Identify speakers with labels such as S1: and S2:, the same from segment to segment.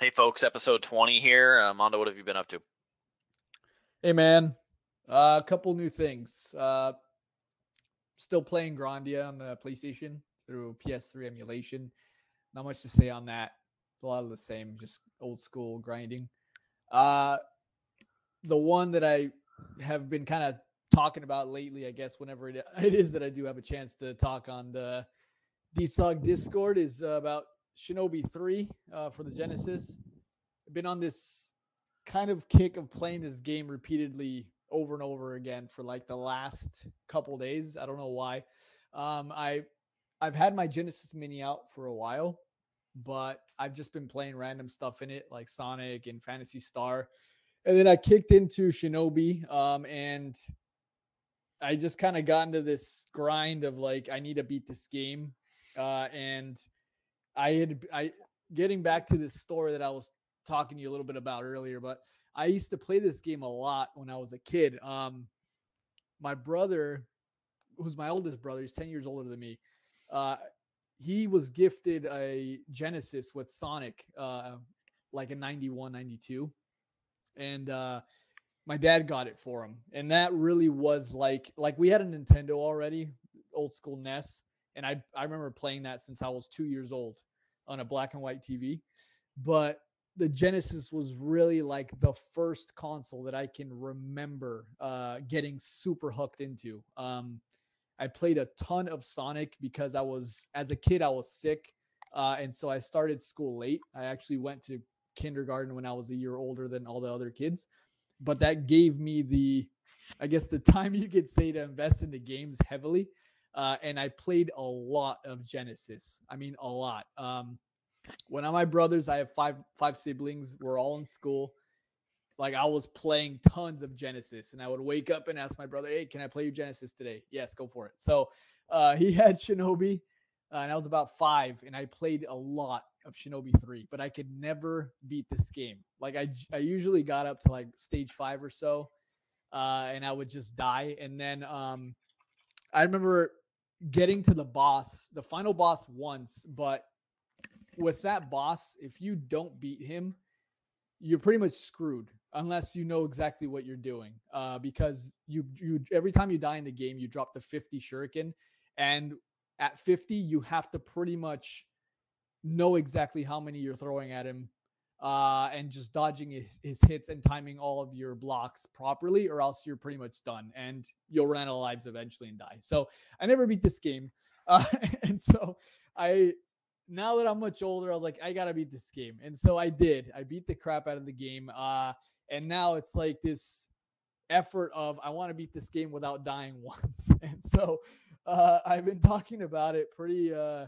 S1: Hey, folks, episode 20 here. Uh, Mondo, what have you been up to?
S2: Hey, man. Uh, a couple new things. Uh, still playing Grandia on the PlayStation through PS3 emulation. Not much to say on that. It's a lot of the same, just old school grinding. Uh, the one that I have been kind of talking about lately, I guess, whenever it, it is that I do have a chance to talk on the DSOG Discord, is about Shinobi 3 uh, for the Genesis. I've been on this kind of kick of playing this game repeatedly over and over again for like the last couple days. I don't know why. Um, I I've had my Genesis Mini out for a while, but I've just been playing random stuff in it, like Sonic and Phantasy Star. And then I kicked into Shinobi, um, and I just kind of got into this grind of like I need to beat this game, uh, and I had I getting back to this story that I was talking to you a little bit about earlier, but I used to play this game a lot when I was a kid. Um, my brother, who's my oldest brother, he's 10 years older than me. Uh, he was gifted a Genesis with Sonic, uh, like a 91, 92. And, uh, my dad got it for him. And that really was like, like we had a Nintendo already, old school NES. And I, I remember playing that since I was two years old on a black and white TV. But the Genesis was really like the first console that I can remember uh, getting super hooked into. Um, I played a ton of Sonic because I was, as a kid, I was sick. Uh, and so I started school late. I actually went to kindergarten when I was a year older than all the other kids. But that gave me the, I guess, the time you could say to invest in the games heavily. Uh, and I played a lot of Genesis. I mean, a lot. Um, when my brothers, I have five five siblings. We're all in school. Like I was playing tons of Genesis, and I would wake up and ask my brother, "Hey, can I play you Genesis today?" Yes, go for it. So uh, he had Shinobi, uh, and I was about five, and I played a lot of Shinobi three, but I could never beat this game. Like I, I usually got up to like stage five or so, uh, and I would just die. And then um, I remember getting to the boss, the final boss once, but with that boss, if you don't beat him, you're pretty much screwed unless you know exactly what you're doing. Uh, because you you every time you die in the game, you drop the 50 shuriken, and at 50, you have to pretty much know exactly how many you're throwing at him. Uh, and just dodging his, his hits and timing all of your blocks properly, or else you're pretty much done and you'll run out of lives eventually and die. So I never beat this game. Uh, and so I now that I'm much older, I was like, I gotta beat this game. And so I did. I beat the crap out of the game. Uh, and now it's like this effort of I want to beat this game without dying once. And so uh, I've been talking about it pretty uh,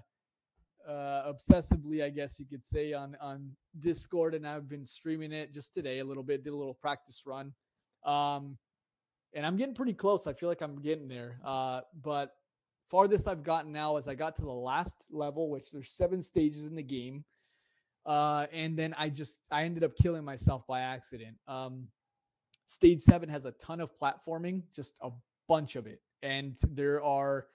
S2: uh, obsessively, I guess you could say, on on Discord, and I've been streaming it just today a little bit. Did a little practice run, um, and I'm getting pretty close. I feel like I'm getting there. Uh, but farthest I've gotten now is I got to the last level, which there's seven stages in the game. Uh, and then I just I ended up killing myself by accident. Um, stage seven has a ton of platforming, just a bunch of it, and there are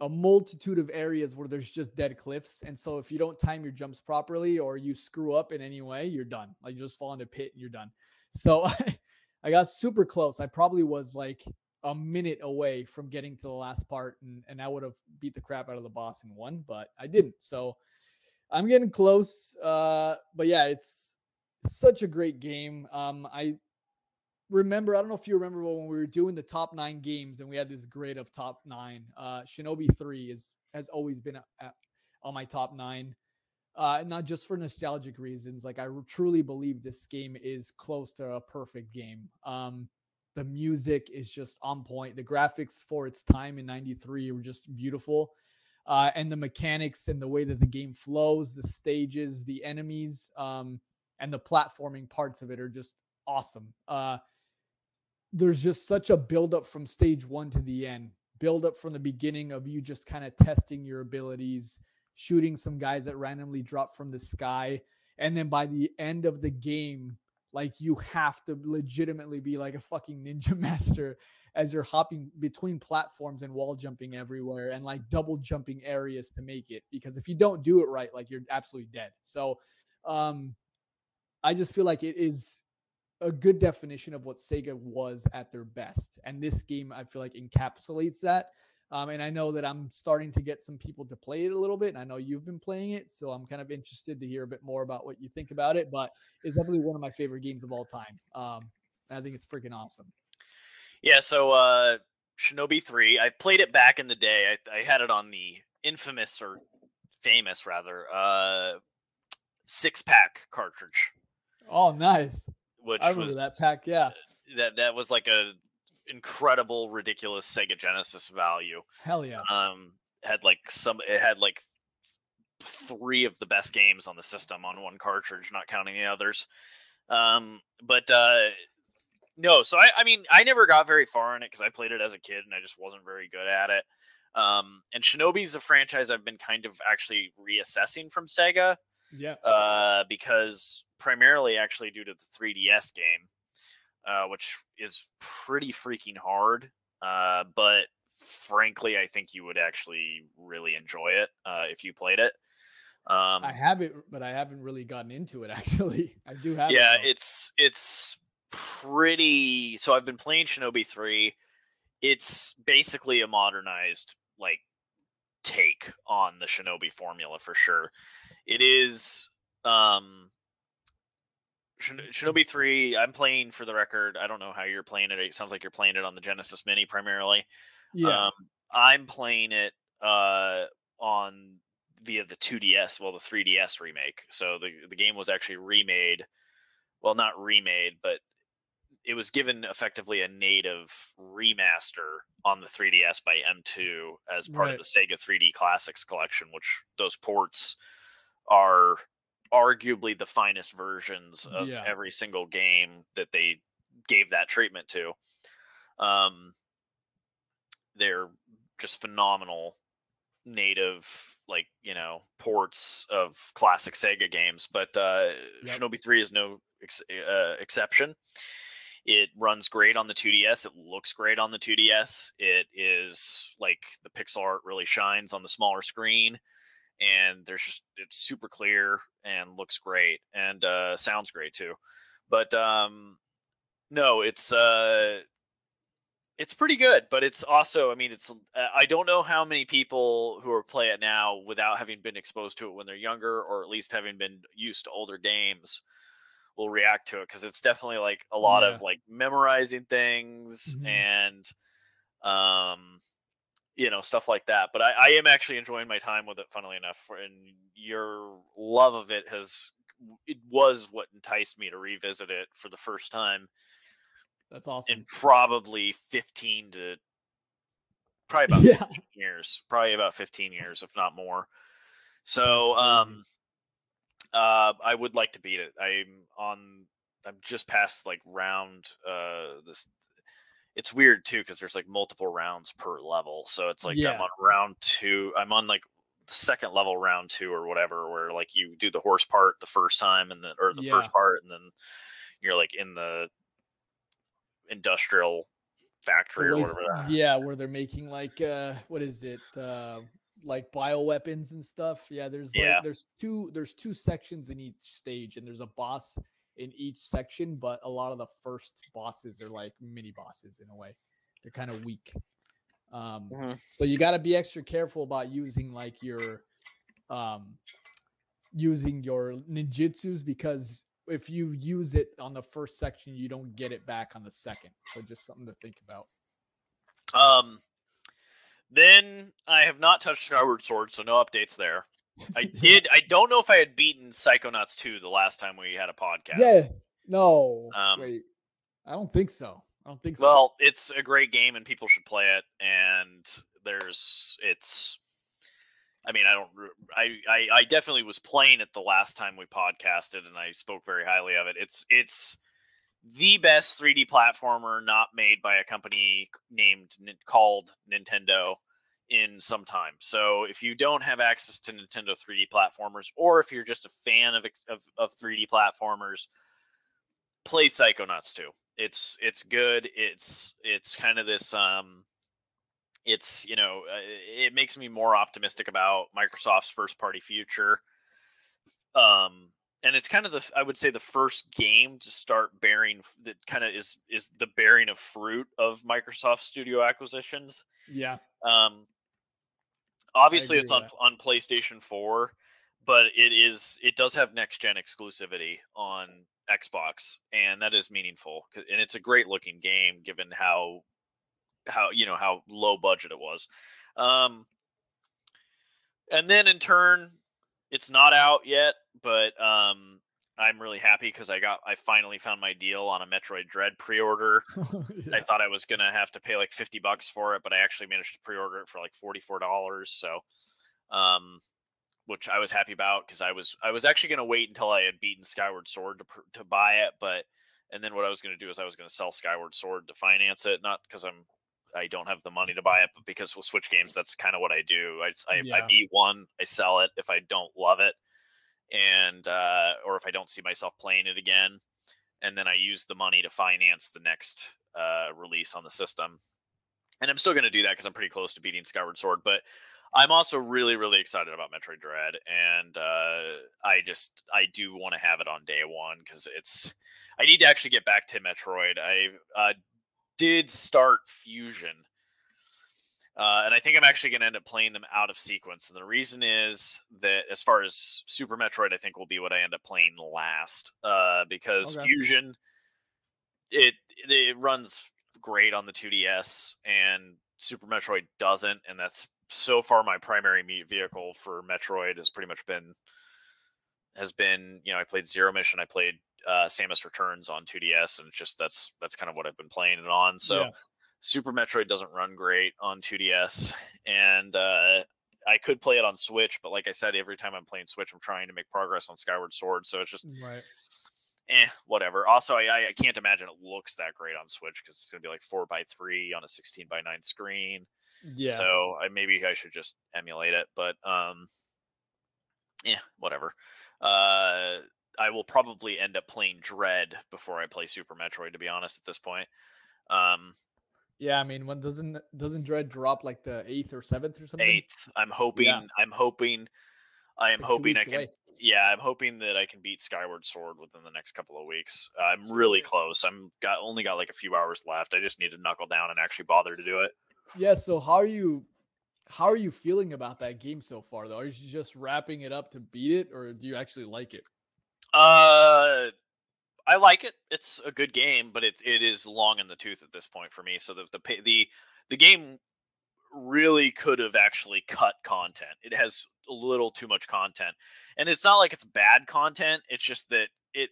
S2: a multitude of areas where there's just dead cliffs. And so if you don't time your jumps properly or you screw up in any way, you're done. Like you just fall into a pit and you're done. So I, I got super close. I probably was like a minute away from getting to the last part and, and I would have beat the crap out of the boss and won, but I didn't. So I'm getting close. Uh, but yeah, it's such a great game. Um, I remember, I don't know if you remember but when we were doing the top nine games and we had this grid of top nine. Uh, Shinobi 3 is has always been on my top nine. Uh, not just for nostalgic reasons. Like I truly believe this game is close to a perfect game. Um, the music is just on point. The graphics for its time in 93 were just beautiful. Uh, and the mechanics and the way that the game flows, the stages, the enemies, um, and the platforming parts of it are just awesome. Uh, there's just such a buildup from stage one to the end, build up from the beginning of you just kind of testing your abilities, shooting some guys that randomly drop from the sky. And then by the end of the game, like you have to legitimately be like a fucking ninja master as you're hopping between platforms and wall jumping everywhere and like double jumping areas to make it because if you don't do it right like you're absolutely dead so um I just feel like it is a good definition of what Sega was at their best. And this game, I feel like encapsulates that. Um, and I know that I'm starting to get some people to play it a little bit. And I know you've been playing it. So I'm kind of interested to hear a bit more about what you think about it. But it's definitely one of my favorite games of all time. Um, I think it's freaking awesome.
S1: Yeah. So, uh, Shinobi 3, I played it back in the day. I, I had it on the infamous or famous rather, uh, six pack cartridge.
S2: Oh, nice.
S1: Which
S2: I remember
S1: was
S2: that pack. Yeah.
S1: that that was like a incredible, ridiculous Sega Genesis value.
S2: Hell yeah.
S1: Um, had like some, it had like three of the best games on the system on one cartridge, not counting the others. Um, but uh, no, so I, I mean, I never got very far in it because I played it as a kid and I just wasn't very good at it. Um, and Shinobi is a franchise I've been kind of actually reassessing from Sega.
S2: Yeah.
S1: Uh, because primarily actually due to the 3DS game, uh, which is pretty freaking hard. Uh, but frankly, I think you would actually really enjoy it uh, if you played it. Um,
S2: I have it, but I haven't really gotten into it. Actually, I do have.
S1: yeah,
S2: it,
S1: it's it's pretty. So I've been playing Shinobi three. It's basically a modernized like take on the Shinobi formula for sure. It is um Shinobi 3, I'm playing for the record. I don't know how you're playing it. It sounds like you're playing it on the Genesis Mini primarily.
S2: yeah.
S1: Um, I'm playing it uh, on via the 2DS, well, the 3DS remake. So the the game was actually remade. Well, not remade, but it was given effectively a native remaster on the 3DS by M2 as part
S2: Right.
S1: of the Sega 3D Classics collection, which those ports are arguably the finest versions of
S2: Yeah.
S1: every single game that they gave that treatment to. Um, they're just phenomenal native like you know ports of classic Sega games, but uh,
S2: Yep.
S1: Shinobi Three is no ex- uh, exception. It runs great on the 2DS. It looks great on the 2DS. It is like the pixel art really shines on the smaller screen, and there's just it's super clear and looks great and uh, sounds great too. But um, no, it's uh, it's pretty good, but it's also, I mean, it's, uh, I don't know how many people who are play it now without having been exposed to it when they're younger, or at least having been used to older games, will react to it because it's definitely like a lot
S2: Yeah.
S1: of like memorizing things
S2: Mhm.
S1: and, um, you know, stuff like that. But I, I am actually enjoying my time with it, funnily enough, and your love of it has, it was what enticed me to revisit it for the first time
S2: That's awesome.
S1: in probably 15 to probably about
S2: Yeah.
S1: 15 years probably about 15 years if not more so um uh i would like to beat it i'm on i'm just past like round uh this it's weird too because there's like multiple rounds per level so it's like
S2: Yeah.
S1: i'm on round two i'm on like the second level round two or whatever where like you do the horse part the first time and then or the
S2: Yeah.
S1: first part and then you're like in the industrial factory
S2: The
S1: or whatever. that-
S2: yeah, where they're making like uh what is it? Uh like bioweapons and stuff. Yeah, there's
S1: Yeah.
S2: like there's two there's two sections in each stage and there's a boss in each section, but a lot of the first bosses are like mini bosses in a way. They're kind of weak. Um
S1: Mhm.
S2: so you got to be extra careful about using like your um using your ninjutsus because if you use it on the first section you don't get it back on the second so just something to think about
S1: Um, then I have not touched Skyward Sword, so no updates there. I did. I don't know if I had beaten Psychonauts 2 the last time we had a podcast.
S2: yeah no
S1: Um,
S2: wait i don't think so i don't think so
S1: Well, it's a great game and people should play it. And there's, it's, I mean, I don't, I, I, I definitely was playing it the last time we podcasted and I spoke very highly of it. It's, it's the best 3D platformer not made by a company named, called Nintendo in some time. So if you don't have access to Nintendo 3D platformers, or if you're just a fan of, of, of 3D platformers, play Psychonauts 2 it's it's good it's it's kind of this um it's you know uh, it makes me more optimistic about microsoft's first party future um and it's kind of the I would say the first game to start bearing that kind of is is the bearing of fruit of Microsoft Studio acquisitions.
S2: Yeah.
S1: Um, obviously it's on on PlayStation 4, but it is it does have next gen exclusivity on Xbox, and that is meaningful. And it's a great looking game given how how you know how low budget it was. Um, and then in turn, it's not out yet, but um, I'm really happy because I got I finally found my deal on a Metroid Dread pre-order. I thought I was gonna have to pay like fifty bucks for it, but I actually managed to pre-order it for like forty-four dollars. So, um, which I was happy about because I was I was actually gonna wait until I had beaten Skyward Sword to to buy it, but and then what I was gonna do is I was gonna sell Skyward Sword to finance it, not because I'm I don't have the money to buy it, but because with Switch games, that's kind of what I do. I, I, I beat one, I sell it if I don't love it, and uh, or if I don't see myself playing it again, and then I use the money to finance the next uh, release on the system. And I'm still going to do that because I'm pretty close to beating Skyward Sword, but I'm also really, really excited about Metroid Dread, and uh, I just I do want to have it on day one because it's I need to actually get back to Metroid. I uh, did start Fusion, uh, and I think I'm actually going to end up playing them out of sequence. And the reason is that as far as Super Metroid, I think will be what I end up playing last uh, because
S2: Okay.
S1: Fusion it it runs great on the 2DS, and Super Metroid doesn't, and that's so far my primary vehicle for Metroid has pretty much been has been you know I played Zero Mission, I played uh, Samus Returns on 2DS, and it's just that's that's kind of what I've been playing it on. So
S2: Yeah.
S1: Super Metroid doesn't run great on 2DS, and uh, I could play it on Switch, but like I said, every time I'm playing Switch, I'm trying to make progress on Skyward Sword, so it's just
S2: Right.
S1: eh, whatever. Also, I, I- can't imagine it looks that great on Switch because it's going to be like four by three on a 16 by nine screen.
S2: Yeah.
S1: So I maybe I should just emulate it, but um, yeah, whatever. Uh, I will probably end up playing Dread before I play Super Metroid. To be honest, at this point, um,
S2: yeah. I mean, when doesn't doesn't Dread drop like the eighth or seventh or something?
S1: eighth. I'm hoping. I'm hoping. I am
S2: like
S1: hoping I can.
S2: away.
S1: Yeah, I'm hoping that I can beat Skyward Sword within the next couple of weeks. Uh, I'm really close. I'm got only got like a few hours left. I just need to knuckle down and actually bother to do it.
S2: Yeah. So how are you? How are you feeling about that game so far, though? Are you just wrapping it up to beat it, or do you actually like it?
S1: Uh, I like it. It's a good game, but it's it is long in the tooth at this point for me. So the the the the game really could have actually cut content. It has a little too much content, and it's not like it's bad content. It's just that it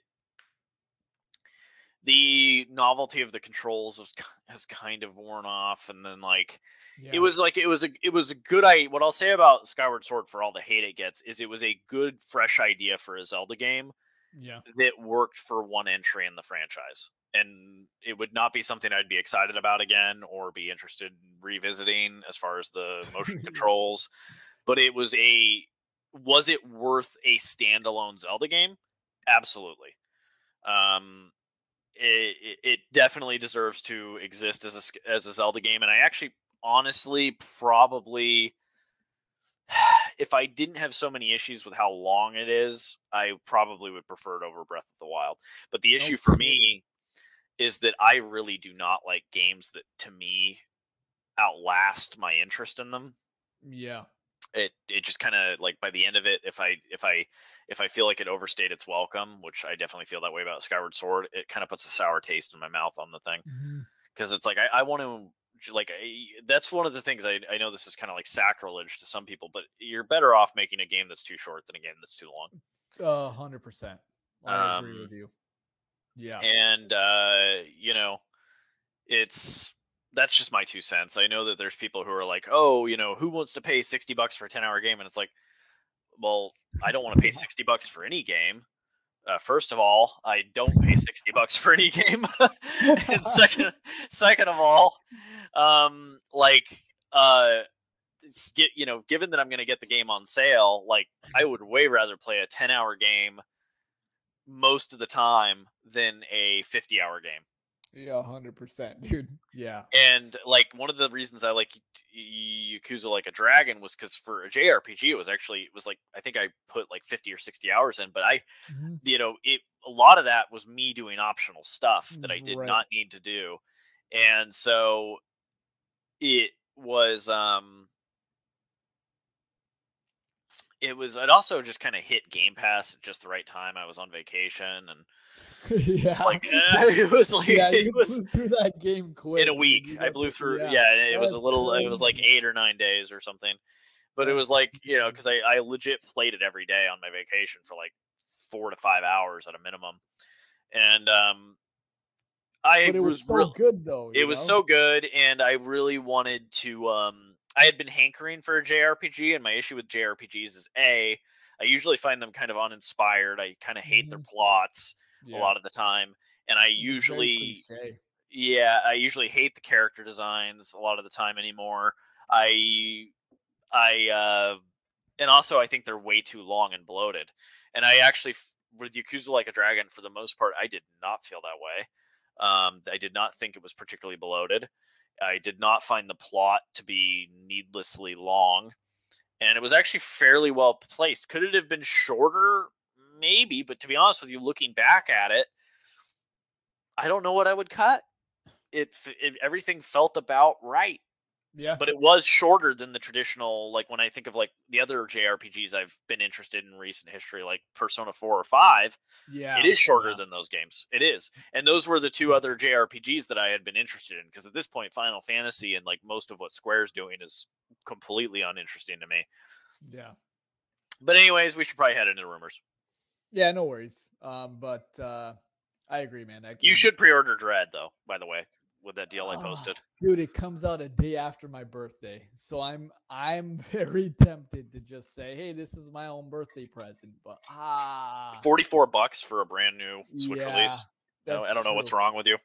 S1: the novelty of the controls has, has kind of worn off, and then like
S2: Yeah.
S1: it was like it was a it was a good I what I'll say about Skyward Sword for all the hate it gets is it was a good fresh idea for a Zelda game
S2: Yeah.
S1: that worked for one entry in the franchise. And it would not be something I'd be excited about again or be interested in revisiting as far as the motion controls. But it was a was it worth a standalone Zelda game? Absolutely. Um it, it- it definitely deserves to exist as a as a Zelda game and I actually honestly probably if I didn't have so many issues with how long it is, I probably would prefer it over Breath of the Wild. But the issue for me is that I really do not like games that to me outlast my interest in them.
S2: Yeah.
S1: It it just kind of like by the end of it, if I if I if I feel like it overstayed its welcome, which I definitely feel that way about Skyward Sword, it kind of puts a sour taste in my mouth on the thing
S2: Mhm.
S1: because it's like I, I want to like I, that's one of the things I, I know this is kind of like sacrilege to some people but you're better off making a game that's too short than a game that's too long
S2: A hundred percent. I agree
S1: Um,
S2: with you. Yeah.
S1: and uh you know it's that's just my two cents i know that there's people who are like oh you know who wants to pay 60 bucks for a 10 hour game and it's like well i don't want to pay 60 bucks for any game uh, first of all i don't pay 60 bucks for any game and second second of all um like uh get you know given that i'm going to get the game on sale like i would way rather play a 10 hour game most of the time than a 50 hour game
S2: Yeah, hundred percent, dude. Yeah.
S1: And like one of the reasons I like Yakuza like a Dragon was because for a JRPG, it was actually it was like I think I put like fifty or sixty hours in, but I, mm-hmm. you know, it a lot of that was me doing optional stuff that I did right. not need to do, and so it was um it was it also just kind of hit Game Pass at just the right time. I was on vacation and
S2: yeah,
S1: like uh, it was like
S2: yeah,
S1: it was
S2: through that game quick
S1: in a week. I blew through yeah, yeah it was a little crazy. it was like eight or nine days or something. But it was like you know because I I legit played it every day on my vacation for like four to five hours at a minimum, and um I
S2: but it was,
S1: was
S2: so really, good though.
S1: It know? was so good, and I really wanted to um I had been hankering for a JRPG, and my issue with JRPGs is a I usually find them kind of uninspired. I kind of hate mm-hmm. their plots yeah. a lot of the time, and I it's usually yeah I usually hate the character designs a lot of the time anymore. I I uh, and also I think they're way too long and bloated. And I actually with Yakuza Like a Dragon for the most part I did not feel that way. Um, I did not think it was particularly bloated. I did not find the plot to be needlessly long, and it was actually fairly well placed. Could it have been shorter? Maybe, but to be honest with you, looking back at it, I don't know what I would cut. It, it everything felt about right.
S2: Yeah.
S1: But it was shorter than the traditional, like when I think of like the other JRPGs I've been interested in recent history, like Persona 4 or 5.
S2: Yeah.
S1: It is shorter
S2: yeah.
S1: than those games. It is. And those were the two other JRPGs that I had been interested in. Because at this point, Final Fantasy and like most of what Square's doing is completely uninteresting to me.
S2: Yeah.
S1: But anyways, we should probably head into rumors.
S2: Yeah, no worries. Um, but uh I agree, man. That
S1: game... You should pre-order Dread, though. By the way, with that deal I posted.
S2: dude, it comes out a day after my birthday. So I'm I'm very tempted to just say, "Hey, this is my own birthday present." But ah
S1: 44 bucks for a brand new Switch yeah, release. No, I don't know what's wrong with you.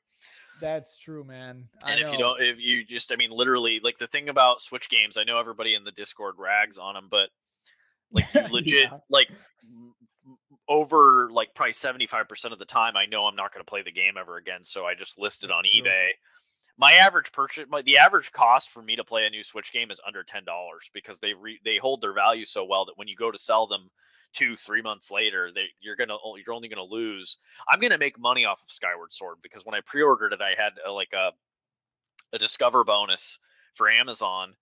S2: That's true, man.
S1: and if you don't if you just I mean literally like the thing about Switch games, I know everybody in the Discord rags on them, but like you legit yeah. like over like probably 75% of the time I know I'm not going to play the game ever again so I just list it That's on true. eBay. My average purchase my, the average cost for me to play a new Switch game is under $10 because they re, they hold their value so well that when you go to sell them 2 3 months later they you're going to you're only going to lose. I'm going to make money off of Skyward Sword because when I pre-ordered it I had a, like a a discover bonus for Amazon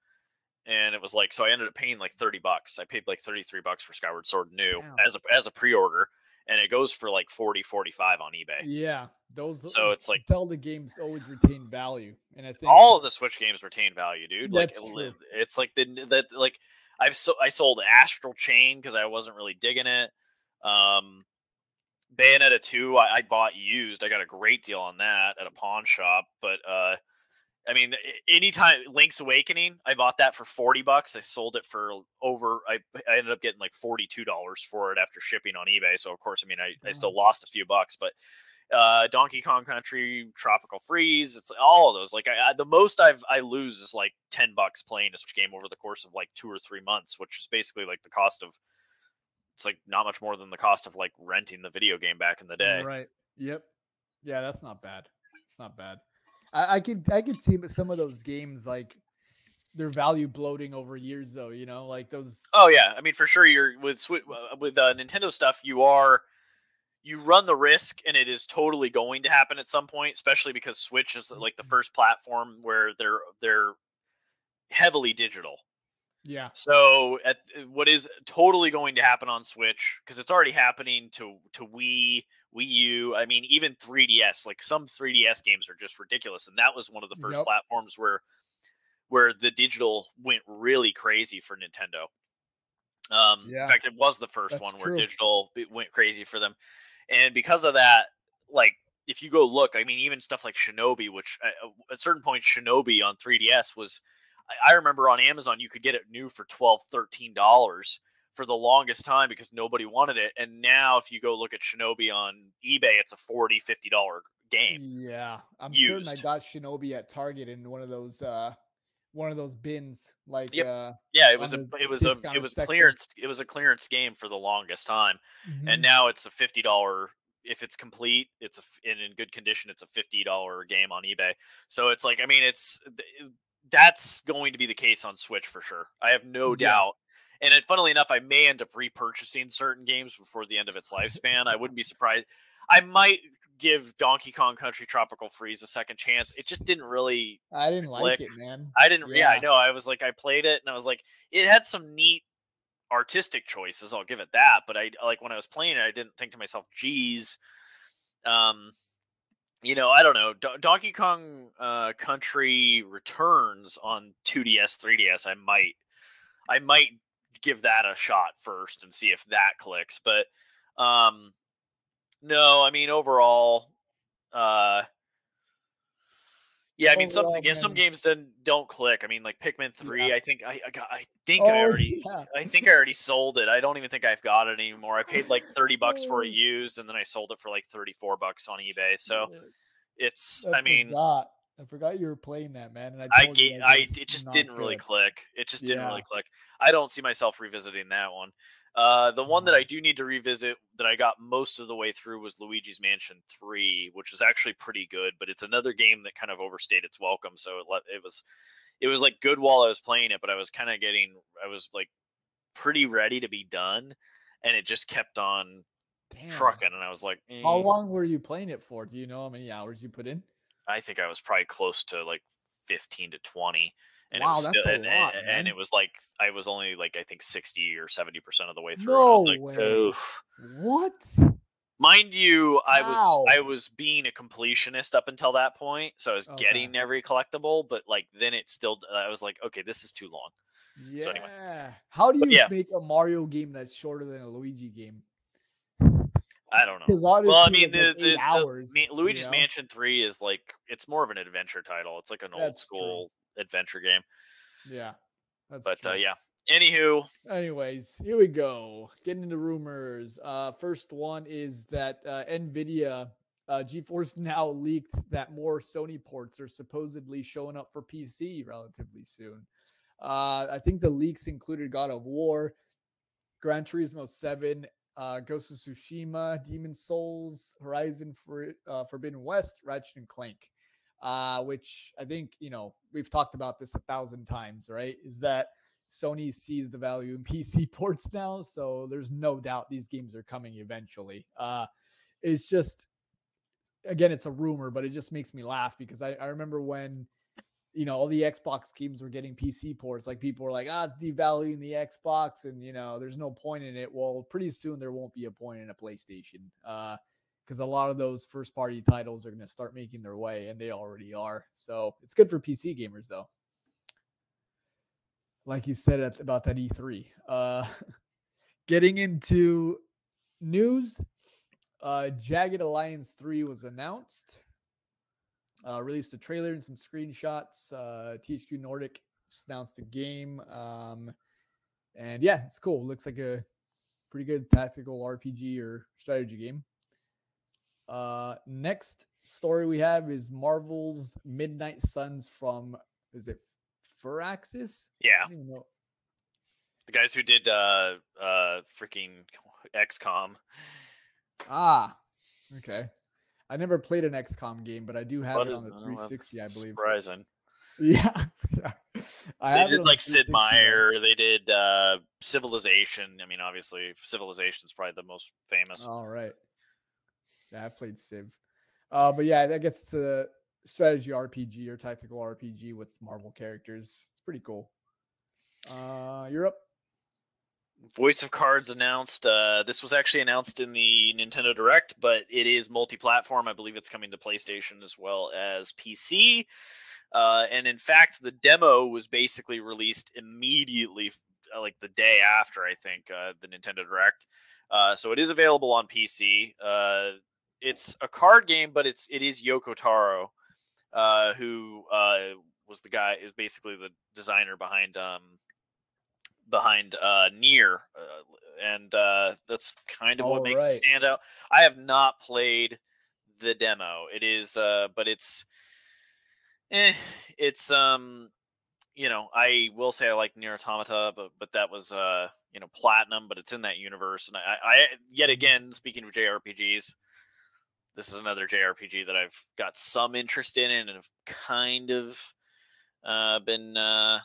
S1: and it was like so I ended up paying like 30 bucks. I paid like 33 bucks for Skyward Sword new as a as a pre-order and it goes for like 40 45 on eBay.
S2: Yeah, those
S1: So it's like
S2: Zelda games always retain value and I think
S1: all of the Switch games retain value, dude.
S2: Like
S1: it, it's like the that like I've so I sold Astral Chain cuz I wasn't really digging it. Um Bayonetta 2 I, I bought used. I got a great deal on that at a pawn shop, but uh I mean, anytime Link's Awakening, I bought that for 40 bucks. I sold it for over, I, I ended up getting like $42 for it after shipping on eBay. So, of course, I mean, I, I still lost a few bucks, but uh, Donkey Kong Country, Tropical Freeze, it's all of those. Like, I, I, the most I've, I lose is like 10 bucks playing a game over the course of like two or three months, which is basically like the cost of, it's like not much more than the cost of like renting the video game back in the day.
S2: Right. Yep. Yeah, that's not bad. It's not bad. I, I could I could see some of those games like their value bloating over years though you know like those
S1: oh yeah i mean for sure you're with uh, with uh, nintendo stuff you are you run the risk and it is totally going to happen at some point especially because switch is like the mm-hmm. first platform where they're they're heavily digital
S2: yeah
S1: so at what is totally going to happen on switch because it's already happening to to wii Wii U. I mean, even 3DS. Like some 3DS games are just ridiculous, and that was one of the first yep. platforms where where the digital went really crazy for Nintendo. Um, yeah. In fact, it was the first
S2: That's
S1: one
S2: where
S1: true. digital went crazy for them, and because of that, like if you go look, I mean, even stuff like Shinobi, which uh, at certain point Shinobi on 3DS was, I remember on Amazon you could get it new for 12 13 dollars for the longest time because nobody wanted it. And now, if you go look at Shinobi on eBay, it's a 40 50 dollar game.
S2: Yeah, I'm used. certain I got Shinobi at Target in one of those uh one of those bins. Like, yep. uh,
S1: yeah, it was a it was a it was section. clearance it was a clearance game for the longest time, mm-hmm. and now it's a fifty dollar if it's complete, it's a, and in good condition, it's a fifty dollar game on eBay. So it's like, I mean, it's that's going to be the case on Switch for sure. I have no yeah. doubt. And it, funnily enough, I may end up repurchasing certain games before the end of its lifespan. I wouldn't be surprised. I might give Donkey Kong Country Tropical Freeze a second chance. It just didn't really.
S2: I didn't click. like it, man.
S1: I didn't. Yeah. yeah, I know. I was like, I played it, and I was like, it had some neat artistic choices. I'll give it that. But I like when I was playing it, I didn't think to myself, "Geez, um, you know, I don't know. Do- Donkey Kong uh, Country Returns on 2DS, 3DS. I might, I might give that a shot first and see if that clicks. But um, no, I mean overall, uh, yeah, I mean some some games don't don't click. I mean like Pikmin three. Yeah. I think I I, got, I think oh, I already yeah. I think I already sold it. I don't even think I've got it anymore. I paid like thirty bucks for it used, and then I sold it for like thirty four bucks on eBay. So it's I, I mean.
S2: I forgot you were playing that, man.
S1: And I, I, I, it just didn't good. really click. It just didn't really click. I don't see myself revisiting that one. Uh, the one that I do need to revisit that I got most of the way through was Luigi's Mansion 3, which is actually pretty good, but it's another game that kind of overstayed its welcome. So it, let, it was it was like good while I was playing it, but I was kind of getting I was like pretty ready to be done, and it just kept on Damn. trucking, and I was like,
S2: eh. how long were you playing it for? Do you know how many hours you put in?
S1: I think I was probably close to like 15 to 20 and
S2: wow,
S1: it was
S2: still, and, lot,
S1: and, and, it was like I was only like I think sixty or seventy percent of the way through.
S2: No
S1: like,
S2: way. Oof. What?
S1: Mind you, wow. I was I was being a completionist up until that point, so I was okay. getting every collectible. But like then it still, uh, I was like, okay, this is too long.
S2: Yeah. So anyway. How do you yeah. make a Mario game that's shorter than a Luigi game?
S1: I don't know. Because well, I mean, the, like the, hours, the, Luigi's you know? Mansion Three is like it's more of an adventure title. It's like an that's old school true. adventure game.
S2: Yeah, that's
S1: but uh, yeah. Anywho,
S2: anyways, here we go. Getting into rumors. Uh, first one is that uh, Nvidia, uh, GeForce now leaked that more Sony ports are supposedly showing up for PC relatively soon. Uh, I think the leaks included God of War, Gran Turismo 7, uh, Ghost of Tsushima, Demon's Souls, Horizon for, uh, Forbidden West, Ratchet and Clank. Uh, which I think you know we've talked about this a thousand times, right? Is that Sony sees the value in PC ports now, so there's no doubt these games are coming eventually. Uh, it's just again, it's a rumor, but it just makes me laugh because I, I remember when you know, all the Xbox games were getting PC ports. Like people were like, ah, it's devaluing the Xbox, and you know, there's no point in it. Well, pretty soon there won't be a point in a PlayStation. Uh, because a lot of those first party titles are going to start making their way, and they already are. So it's good for PC gamers, though. Like you said at, about that E3. Uh, getting into news, uh, Jagged Alliance 3 was announced uh, released a trailer and some screenshots. Uh, THQ Nordic just announced the game. Um, and yeah, it's cool. Looks like a pretty good tactical RPG or strategy game. Uh, next story we have is Marvel's Midnight Suns from, is it Firaxis?
S1: Yeah. The guys who did uh uh freaking XCOM.
S2: Ah, okay. I never played an XCOM game, but I do have it on the 360, I believe.
S1: Surprising.
S2: Yeah. yeah.
S1: I they did like Sid Meier. They did uh, Civilization. I mean, obviously, Civilization is probably the most famous.
S2: All right. Yeah, I played Civ. Uh, but yeah, I guess it's a strategy RPG or tactical RPG with Marvel characters. It's pretty cool. Uh, you're up.
S1: Voice of Cards announced. Uh, this was actually announced in the Nintendo Direct, but it is multi-platform. I believe it's coming to PlayStation as well as PC. Uh, and in fact, the demo was basically released immediately, uh, like the day after, I think, uh, the Nintendo Direct. Uh, so it is available on PC. Uh, it's a card game, but it's it is Yoko Taro, who was the guy is basically the designer behind um, behind uh, NieR, uh, and uh, that's kind of All what makes right. it stand out. I have not played the demo. It is, uh, but it's, eh, it's um, you know, I will say I like NieR Automata, but but that was uh, you know, platinum, but it's in that universe, and I, I yet mm-hmm. again speaking of JRPGs. this is another JRPG that I've got some interest in and have kind of uh, been uh,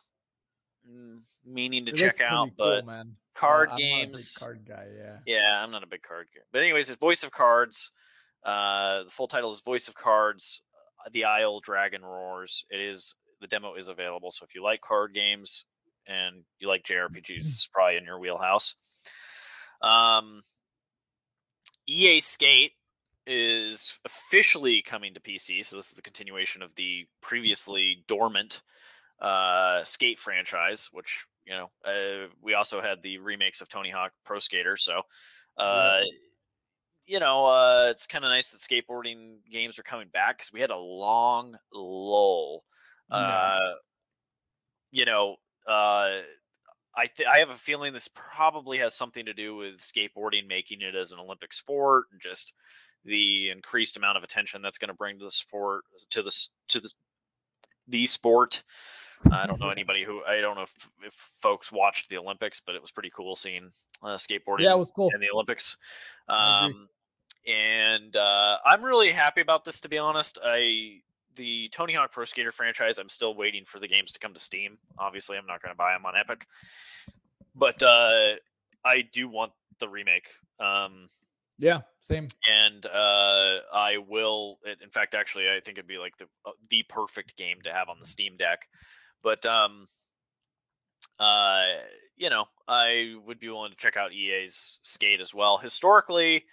S1: meaning to
S2: It
S1: check out.
S2: cool,
S1: but
S2: man.
S1: Card
S2: I'm not a big
S1: games,
S2: card guy. Yeah.
S1: yeah, I'm not a big card guy. But anyways, it's Voice of Cards. Uh, the full title is Voice of Cards. uh, The Isle Dragon Roars. It is the demo is available. So if you like card games and you like JRPGs, it's probably in your wheelhouse. Um, EA Skate is officially coming to PC. So this is the continuation of the previously dormant uh, Skate franchise, which you know uh, we also had the remakes of Tony Hawk Pro Skater. So uh, you know uh, it's kind of nice that skateboarding games are coming back because we had a long lull.
S2: Yeah.
S1: Uh, you know. Uh, I th- I have a feeling this probably has something to do with skateboarding making it as an Olympic sport and just the increased amount of attention that's going to bring to the sport to the to the the sport. I don't know anybody who I don't know if, if folks watched the Olympics, but it was pretty cool seeing uh, skateboarding
S2: Yeah, it was cool.
S1: in the Olympics. Um, and uh, I'm really happy about this, to be honest. I the Tony Hawk Pro Skater franchise. I'm still waiting for the games to come to Steam. Obviously, I'm not going to buy them on Epic, but uh, I do want the remake. Um,
S2: Yeah. Same.
S1: and uh, I will. It, in fact, actually, I think it'd be like the uh, the perfect game to have on the Steam Deck. But um, uh, you know, I would be willing to check out EA's Skate as well. Historically,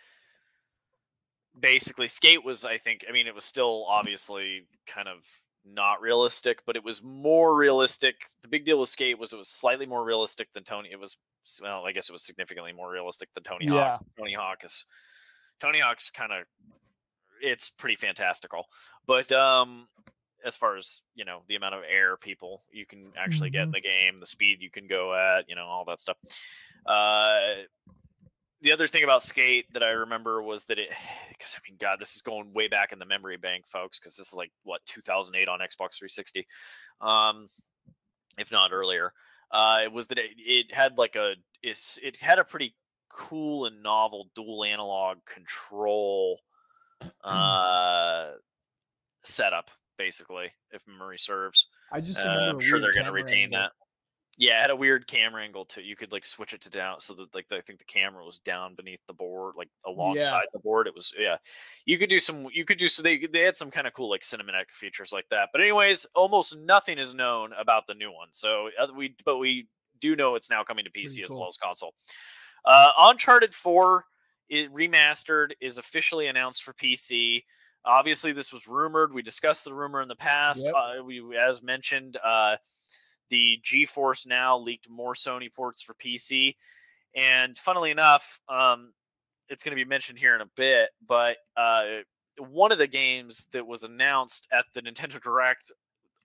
S1: basically, Skate was, I think, I mean, it was still obviously kind of not realistic, but it was more realistic. The big deal with Skate was it was slightly more realistic than Tony. It was well, I guess it was significantly more realistic than Tony Hawk.
S2: Yeah.
S1: Tony Hawk is Tony Hawk's kind of it's pretty fantastical. But um as far as, you know, the amount of air people you can actually get in
S2: Mhm.
S1: the game, the speed you can go at, you know, all that stuff. Uh the other thing about skate that I remember was that it because I mean god this is going way back in the memory bank folks because this is like what 2008 on Xbox 360 um if not earlier uh it was that it, it had like a it's it had a pretty cool and novel dual analog control uh setup basically if memory serves
S2: I just
S1: uh, I'm sure they're going to retain
S2: angle.
S1: that. Yeah, it had a weird camera angle too. You could like switch it to down so that like I think the camera was down beneath the board, like alongside the board. It was yeah. You could do some. You could do so. They they had some kind of cool like cinematic features like that. But anyways, almost nothing is known about the new one. So uh, we but we do know it's now coming to PC
S2: Pretty
S1: as
S2: cool.
S1: well as console. Uh, Uncharted Four, it remastered is officially announced for PC. Obviously, this was rumored. We discussed the rumor in the past.
S2: Yep.
S1: Uh, we, as mentioned, uh, the GeForce Now leaked more Sony ports for PC, and funnily enough, um, it's going to be mentioned here in a bit. But uh, one of the games that was announced at the Nintendo Direct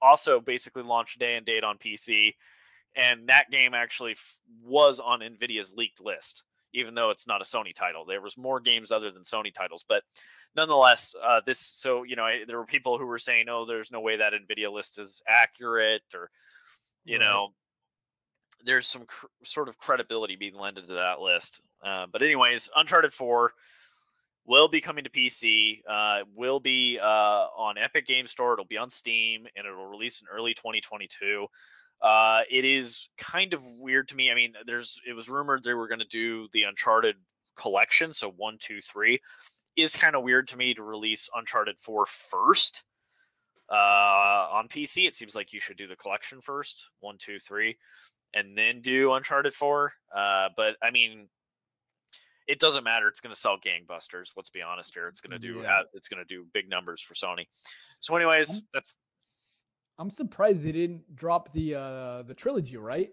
S1: also basically launched day and date on PC, and that game actually f- was on Nvidia's leaked list, even though it's not a Sony title. There was more games other than Sony titles, but nonetheless, uh, this so you know I, there were people who were saying, "Oh, there's no way that Nvidia list is accurate," or you
S2: Right.
S1: know, there's some cr- sort of credibility being lended to that list. Uh, but anyways, Uncharted Four will be coming to PC. Uh, will be uh, on Epic Game Store. It'll be on Steam, and it'll release in early 2022. Uh, it is kind of weird to me. I mean, there's it was rumored they were going to do the Uncharted collection, so one, two, three. Is kind of weird to me to release Uncharted 4 first. Uh, on PC, it seems like you should do the collection first, one, two, three, and then do Uncharted 4. Uh, but I mean, it doesn't matter. It's going to sell gangbusters. Let's be honest here. It's going to do
S2: Yeah.
S1: it's going to do big numbers for Sony. So, anyways, that's
S2: I'm surprised they didn't drop the uh the trilogy, right?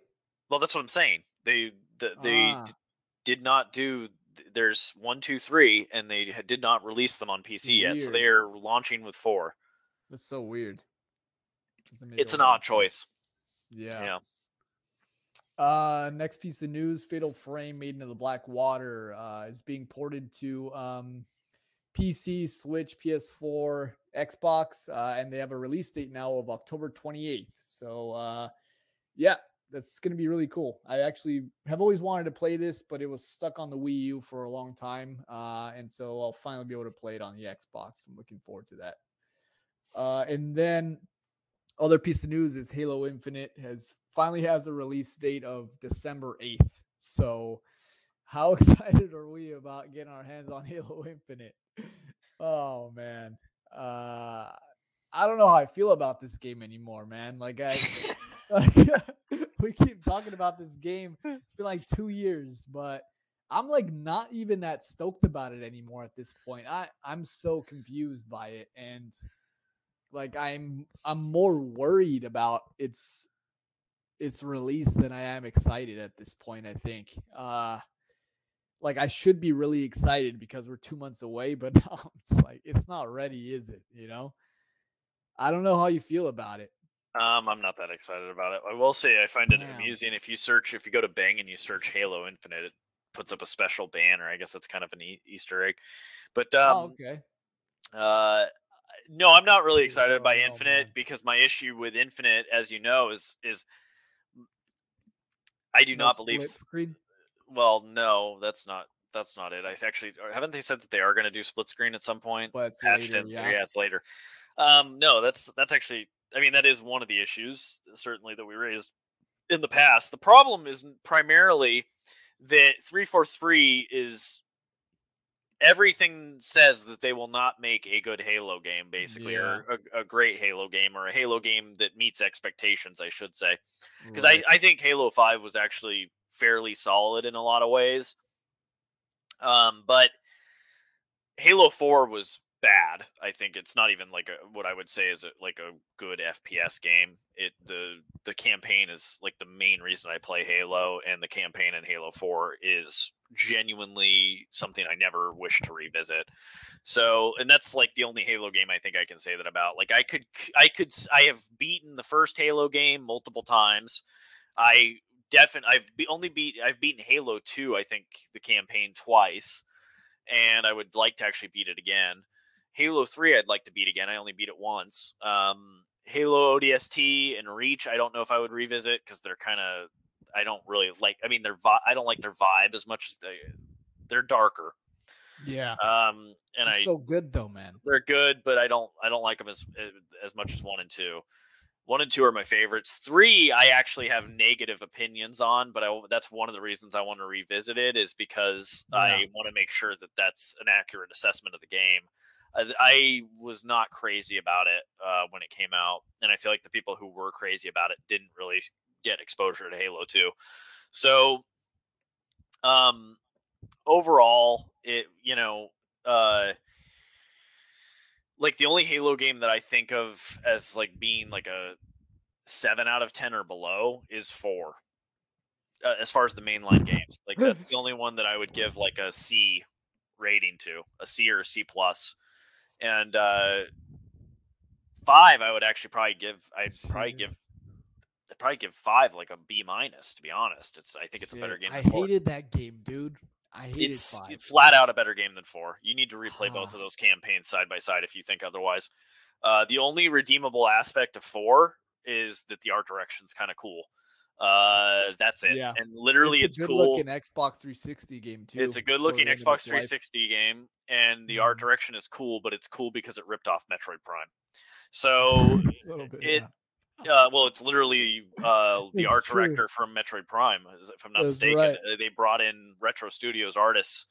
S1: well, that's what I'm saying. They the, they
S2: Ah.
S1: d- did not do. There's one, two, three, and they did not release them on PC yet. So they are launching with four.
S2: That's so weird.
S1: It's an odd choice.
S2: Yeah.
S1: Yeah.
S2: Uh, next piece of news: Fatal Frame, Maiden of the Black Water, uh, is being ported to um, PC, Switch, PS4, Xbox, uh, and they have a release date now of October 28th. So, uh, yeah, that's going to be really cool. I actually have always wanted to play this, but it was stuck on the Wii U for a long time, uh, and so I'll finally be able to play it on the Xbox. I'm looking forward to that. Uh, and then other piece of news is Halo Infinite has finally has a release date of December 8th. So how excited are we about getting our hands on Halo Infinite? Oh man. Uh I don't know how I feel about this game anymore, man. Like I like, we keep talking about this game. It's been like 2 years, but I'm like not even that stoked about it anymore at this point. I I'm so confused by it and like I'm I'm more worried about its its release than I am excited at this point, I think. Uh like I should be really excited because we're 2 months away, but now it's like it's not ready, is it, you know? I don't know how you feel about it.
S1: Um, I'm not that excited about it. I will say I find it Damn. amusing if you search if you go to Bing and you search Halo Infinite, it puts up a special banner. I guess that's kind of an e- Easter egg. But oh, um, oh, okay. Uh, no, I'm not really excited by Infinite because my issue with Infinite, as you know, is is I do no not believe. Screen? Well, no, that's not that's not it. I actually haven't they said that they are going to do split screen at some point.
S2: But it's later, yeah.
S1: yeah, it's later. Um, no, that's that's actually. I mean, that is one of the issues certainly that we raised in the past. The problem is primarily that three four three is everything says that they will not make a good Halo game, basically, yeah. or a, a, great Halo game, or a Halo game that meets expectations, I should say. Because right. I, I think Halo 5 was actually fairly solid in a lot of ways. Um, but Halo 4 was bad. I think it's not even like a what I would say is a, like a good FPS game. It the the campaign is like the main reason I play Halo, and the campaign in Halo Four is genuinely something I never wish to revisit. So, and that's like the only Halo game I think I can say that about. Like I could I could I have beaten the first Halo game multiple times. I definitely I've be, only beat I've beaten Halo 2 I think the campaign twice and I would like to actually beat it again. Halo 3 I'd like to beat again. I only beat it once. Um, Halo ODST and Reach I don't know if I would revisit because they're kind of I don't really like. I mean, their vi- I don't like their vibe as much as they they're darker.
S2: Yeah.
S1: Um, and
S2: they're
S1: I
S2: so good though, man.
S1: They're good, but I don't I don't like them as as much as one and two. One and two are my favorites. Three, I actually have negative opinions on, but I, that's one of the reasons I want to revisit it is because yeah. I want to make sure that that's an accurate assessment of the game. I, I was not crazy about it uh, when it came out, and I feel like the people who were crazy about it didn't really get exposure to Halo 2. So, um, overall, it you know, uh, like the only Halo game that I think of as like being like a seven out of ten or below is four. Uh, as far as the mainline games, like that's the only one that I would give like a C rating to, a C or a C plus, and uh, five I would actually probably give. I'd probably give. I'd probably give five like a B minus. To be honest, it's I think it's a better game.
S2: I hated that game, dude. I hated
S1: it's
S2: five.
S1: flat out a better game than four. You need to replay both of those campaigns side by side if you think otherwise. Uh, the only redeemable aspect of four is that the art direction is kind of cool. Uh, that's it. Yeah. And literally, it's,
S2: it's
S1: good cool.
S2: looking Xbox 360 game too.
S1: It's a good looking Xbox 360 life. game, and the mm-hmm. art direction is cool, but it's cool because it ripped off Metroid Prime. So bit, it. Yeah. Uh, well, it's literally uh, the it's art true. director from Metroid Prime, if I'm not That's mistaken. Right. Uh, they brought in Retro Studios artists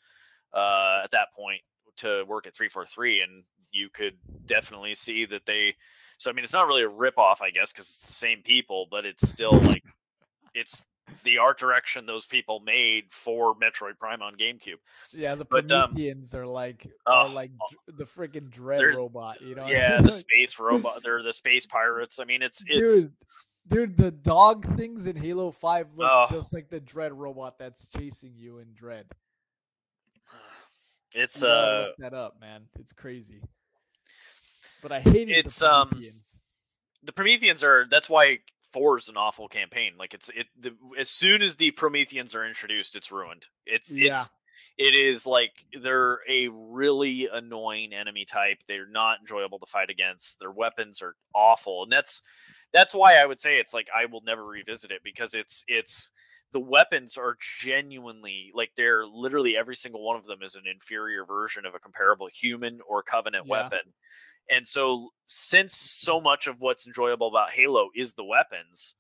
S1: uh, at that point to work at 343, and you could definitely see that they. So I mean, it's not really a ripoff, I guess, because it's the same people, but it's still like it's the art direction those people made for Metroid Prime on GameCube.
S2: Yeah, the but, Prometheans um, are like are like the freaking dread robot, you know?
S1: Yeah, the space robot. They're the space pirates. I mean, it's it's
S2: dude, dude the dog things in Halo Five look uh, just like the dread robot that's chasing you in Dread.
S1: It's uh
S2: look that up, man. It's crazy. But I hate it.
S1: it's um the Prometheans are that's why four is an awful campaign. Like it's it the, as soon as the Prometheans are introduced, it's ruined. It's yeah. it's it is like they're a really annoying enemy type. They're not enjoyable to fight against. Their weapons are awful, and that's that's why I would say it's like I will never revisit it because it's it's the weapons are genuinely like they're literally every single one of them is an inferior version of a comparable human or covenant
S2: Yeah.
S1: weapon. And so since so much of what's enjoyable about Halo is the weapons,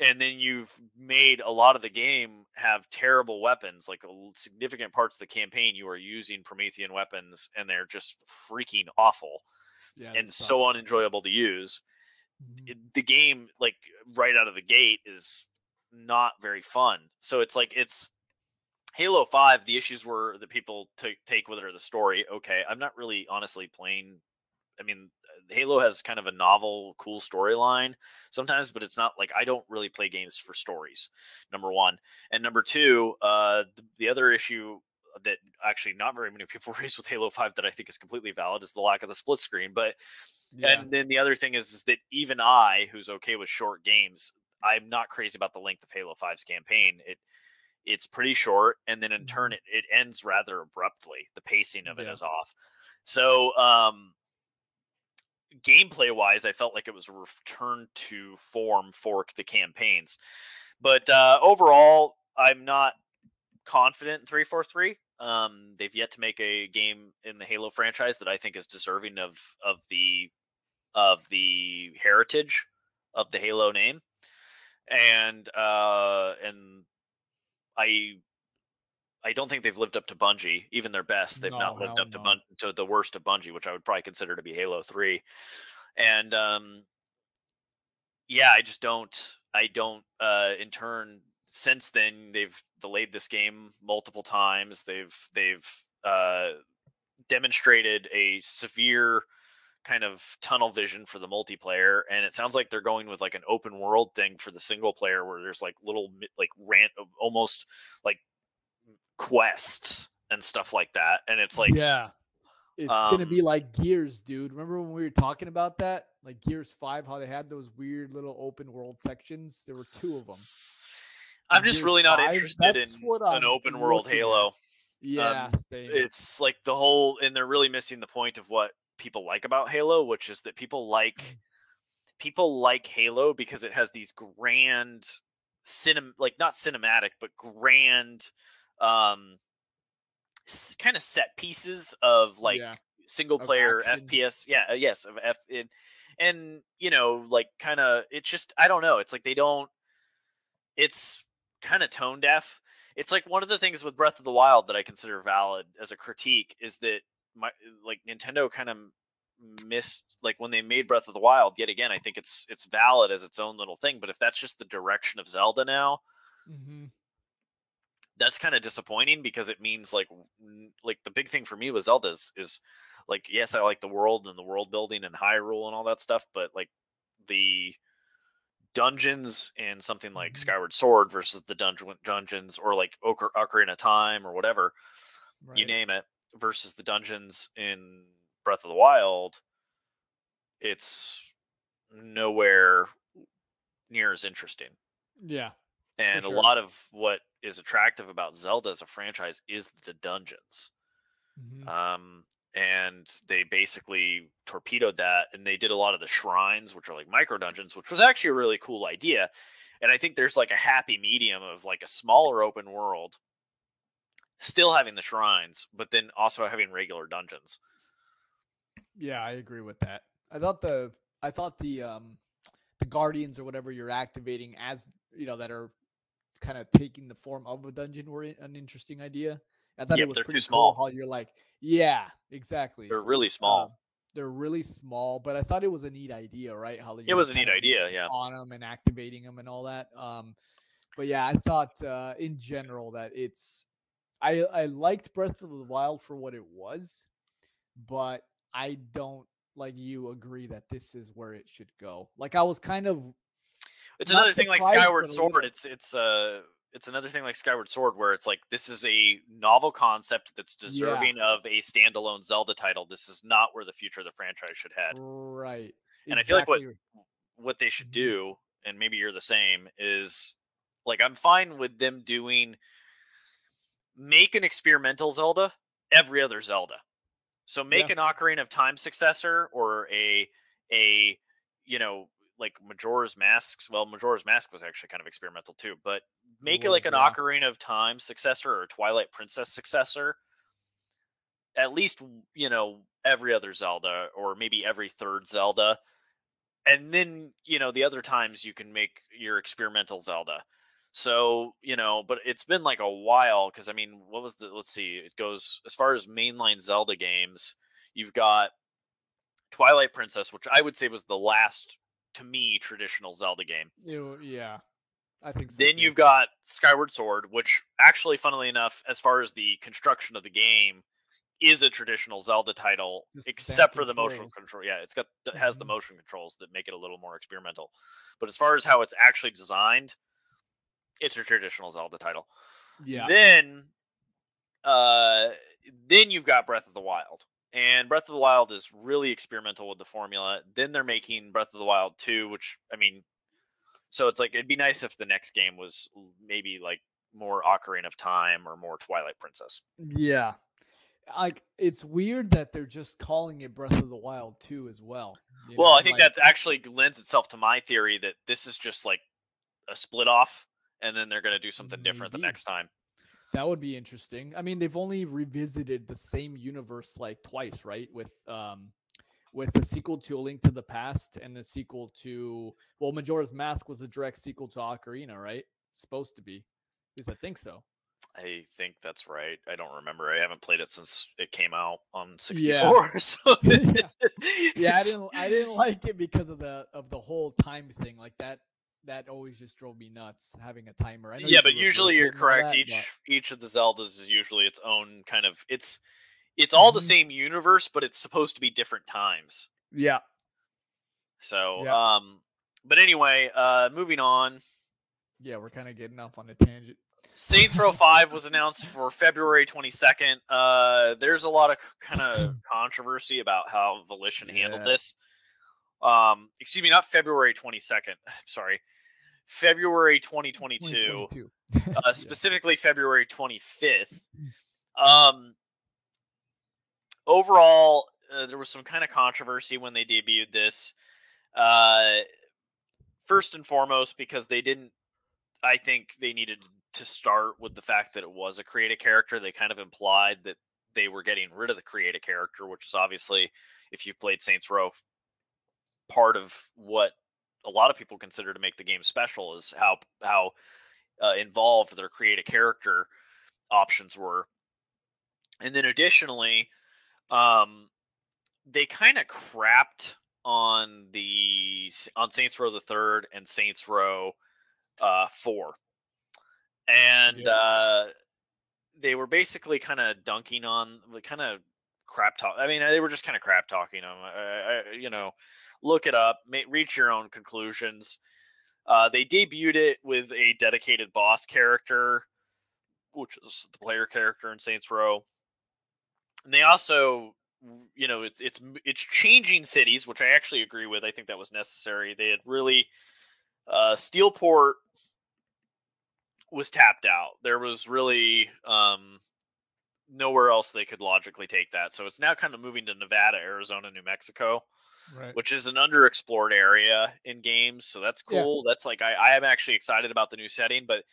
S1: and then you've made a lot of the game have terrible weapons, like significant parts of the campaign you are using Promethean weapons and they're just freaking awful
S2: Yeah,
S1: and so unenjoyable to use
S2: Mhm.
S1: it- the game like right out of the gate is not very fun so it's like it's halo 5 the issues were that people ta- take with it are the story okay i'm not really honestly playing i mean uh, halo has kind of a novel cool storyline sometimes but it's not like i don't really play games for stories number one and number two uh the, the other issue that actually not very many people raise with halo 5 that i think is completely valid is the lack of the split screen but
S2: Yeah.
S1: and then the other thing is, is that even I, who's okay with short games, I'm not crazy about the length of Halo 5's campaign. It it's pretty short, and then in turn it, it ends rather abruptly. The pacing of it is
S2: Yeah.
S1: off. So um gameplay wise, I felt like it was a return to form for the campaigns. But uh overall, I'm not confident in 343. Um, they've yet to make a game in the Halo franchise that I think is deserving of of the of the heritage of the Halo name, and uh, and I I don't think they've lived up to Bungie, even their best. They've not lived up to. Bun- to the worst of Bungie, which I would probably consider to be Halo Three, and um, yeah, I just don't. I don't. Uh, in turn, since then they've delayed this game multiple times. They've they've uh, demonstrated a severe kind of tunnel vision for the multiplayer and it sounds like they're going with like an open world thing for the single player where there's like little like rant of almost like quests and stuff like that and it's like
S2: yeah. It's gonna
S1: um,
S2: be like Gears, dude. Remember when we were talking about that? Like Gears 5, how they had those weird little open world sections? There were two of them.
S1: i'm just
S2: Gears
S1: really not
S2: 5,
S1: interested in an open world
S2: looking at.
S1: halo
S2: Yeah,
S1: Um, it's like the whole and they're really missing the point of what people like about halo which is that people like people like halo because it has these grand cinem like not cinematic but grand um kind of set pieces of like
S2: yeah.
S1: single player fps yeah uh, yes of f and, and you know like kind of it's just i don't know it's like they don't it's kind of tone deaf. It's like one of the things with breath of the wild that i consider valid as a critique is that my like nintendo kind of missed like when they made breath of the wild yet again i think it's it's valid as its own little thing but if that's just the direction of zelda now
S2: hmm
S1: that's kind of disappointing because it means like like the big thing for me with Zelda is, is like yes I like the world and the world building and Hyrule and all that stuff but like the dungeons in something like
S2: Mhm.
S1: Skyward Sword versus the dungeon dungeons or like Ocar- Ocarina of Time or whatever you name it versus the dungeons in Breath of the Wild it's nowhere near as interesting
S2: Yeah.
S1: and
S2: sure.
S1: a lot of what is attractive about Zelda as a franchise is the dungeons.
S2: Mhm.
S1: Um, and they basically torpedoed that and they did a lot of the shrines, which are like micro dungeons, which was actually a really cool idea. And I think there's like a happy medium of like a smaller open world, still having the shrines, but then also having regular dungeons.
S2: Yeah, I agree with that. I thought the I thought the um the guardians or whatever you're activating as you know that are kind of taking the form of a dungeon were an interesting idea. I thought
S1: Yep,
S2: it was pretty
S1: small.
S2: cool how you're like, yeah, exactly.
S1: They're really small.
S2: Um, they're really small, but I thought it was a neat idea, right? How
S1: It was a neat idea, yeah.
S2: On them and activating them and all that. Um, but yeah, I thought uh, in general that it's I I liked Breath of the Wild for what it was, but I don't like you agree that this is where it should go. Like I was kind of
S1: It's another thing like Skyward Sword. It's it's uh it's another thing like Skyward Sword where it's like this is a novel concept that's deserving of a standalone Zelda title. This is not where the future of the franchise should head.
S2: right.
S1: And I feel like what- What they should
S2: Mhm.
S1: do, and maybe you're the same, is like I'm fine with them doing make an experimental Zelda every other Zelda. So make
S2: Yeah.
S1: an Ocarina of Time successor or a a you know like Majora's Masks. Well, Majora's Mask was actually kind of experimental too, but make it,
S2: was,
S1: like an
S2: yeah.
S1: Ocarina of Time successor or Twilight Princess successor. At least you know every other Zelda, or maybe every third Zelda, and then you know the other times you can make your experimental Zelda. So you know, but it's been like a while because I mean, what was the? Let's see. It goes as far as mainline Zelda games. You've got Twilight Princess, which I would say was the last to me traditional Zelda game.
S2: Yeah, I think so.
S1: Then
S2: too.
S1: you've got Skyward Sword, which actually, funnily enough, as far as the construction of the game, is a traditional Zelda title,
S2: Just
S1: except for the motion control. Yeah, it's got it has the
S2: Mhm.
S1: motion controls that make it a little more experimental. But as far as how it's actually designed, it's a traditional Zelda title.
S2: yeah,
S1: Then, uh, then you've got Breath of the Wild, and Breath of the Wild is really experimental with the formula. Then they're making Breath of the Wild two, which I mean, so it's like it'd be nice if the next game was maybe like more Ocarina of Time or more Twilight Princess.
S2: yeah. Like it's weird that they're just calling it Breath of the Wild 2 as well.
S1: Well,
S2: know,
S1: I think
S2: like-
S1: that actually lends itself to my theory that this is just like a split off, and then they're going to do something different the next time.
S2: That would be interesting. I mean, they've only revisited the same universe like twice, right? With um with the sequel to A Link to the Past and the sequel to well, Majora's Mask was a direct sequel to Ocarina, right? Supposed to be. At least I think so.
S1: I think that's right. I don't remember. I haven't played it since it came out on
S2: Yeah.
S1: 64. So
S2: Yeah. Yeah, I didn't I didn't like it because of the of the whole time thing. Like that that always just drove me nuts having a timer.
S1: Yeah, but usually you're
S2: it and all
S1: correct.
S2: that,
S1: each
S2: but-
S1: each of the Zeldas is usually its own kind of it's it's all the
S2: Mhm.
S1: same universe, but it's supposed to be different times.
S2: yeah.
S1: So
S2: Yeah.
S1: um but anyway, uh moving on.
S2: Yeah, we're kind of getting off on a tangent.
S1: Saints Row 5 was announced for February 22nd. Uh, there's a lot of kind of controversy about how Volition handled this. Um, excuse me, not February 22nd. Sorry, February 2022.
S2: 2022.
S1: Uh,
S2: Yeah.
S1: specifically February 25th. Um, overall, uh, there was some kind of controversy when they debuted this. Uh, first and foremost, because they didn't. I think they needed to start with the fact that it was a creative character. They kind of implied that they were getting rid of the creative character, which is obviously, if you've played Saints Row, part of what a lot of people consider to make the game special is how how uh, involved their create a character options were. And then additionally, um, they kind of crapped on the on Saints Row the Third and Saints Row uh, Four, and
S2: Yeah.
S1: uh, they were basically kind of dunking on the kind of crap talk. I mean, they were just kind of crap talking them. I, I, you know, look it up, reach your own conclusions. Uh, they debuted it with a dedicated boss character, which is the player character in Saints Row. And they also, you know, it's it's it's changing cities, which I actually agree with. I think that was necessary. They had really uh, Steelport was tapped out. There was really um, nowhere else they could logically take that. So it's now kind of moving to Nevada, Arizona, New Mexico
S2: Right.
S1: which is an underexplored area in games. So that's
S2: Yeah.
S1: cool. That's like I, I am actually excited about the new setting, but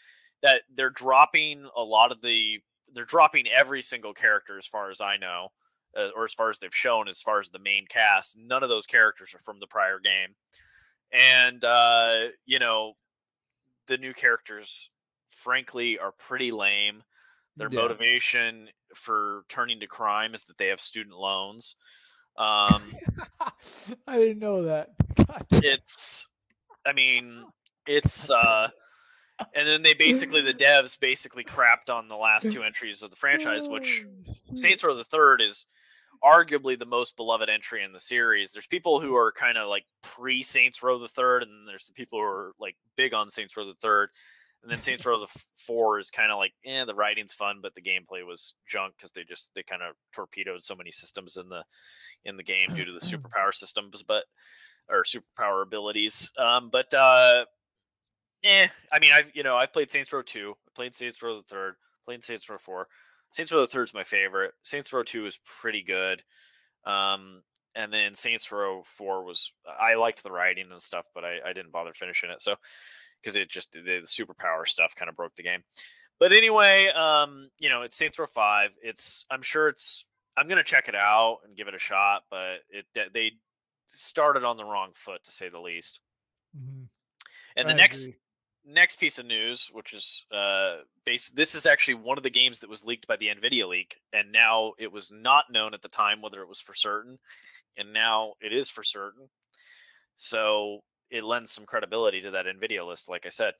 S1: that they're dropping a lot of the they're dropping every single character as far as I know, uh, or as far as they've shown, as far as the main cast. None of those characters are from the prior game, and uh, you know the new characters, frankly, are pretty lame. Their
S2: Yeah.
S1: motivation for turning to crime is that they have student loans. Um,
S2: I didn't know that. God
S1: it's i mean it's uh and then they basically the devs basically crapped on the last two entries of the franchise which
S2: Oh,
S1: saints row the third is arguably the most beloved entry in the series. There's people who are kind of like pre saints row the third and there's the people who are like big on saints row the third and then saints row the four is kind of like eh the writing's fun but the gameplay was junk because they just they kind of torpedoed so many systems in the in the game due to the superpower systems but or superpower abilities. Um, but uh, eh, I mean, I've you know I've played Saints Row two, I played Saints Row the third, played Saints Row four. Saints Row the third is my favorite. Saints Row two is pretty good. Um, and then Saints Row Four was I liked the writing and stuff, but I, I didn't bother finishing it. So because it just the, the superpower stuff kind of broke the game. But anyway, um, you know, it's Saints Row Five. It's I'm sure it's I'm gonna check it out and give it a shot, but it they started on the wrong foot to say the least. Mm-hmm. And the I next agree. next piece of news, which is uh, base, this is actually one of the games that was leaked by the Nvidia leak, and now it was not known at the time whether it was for certain, and now it is for certain. So it lends some credibility to that Nvidia list, like I said.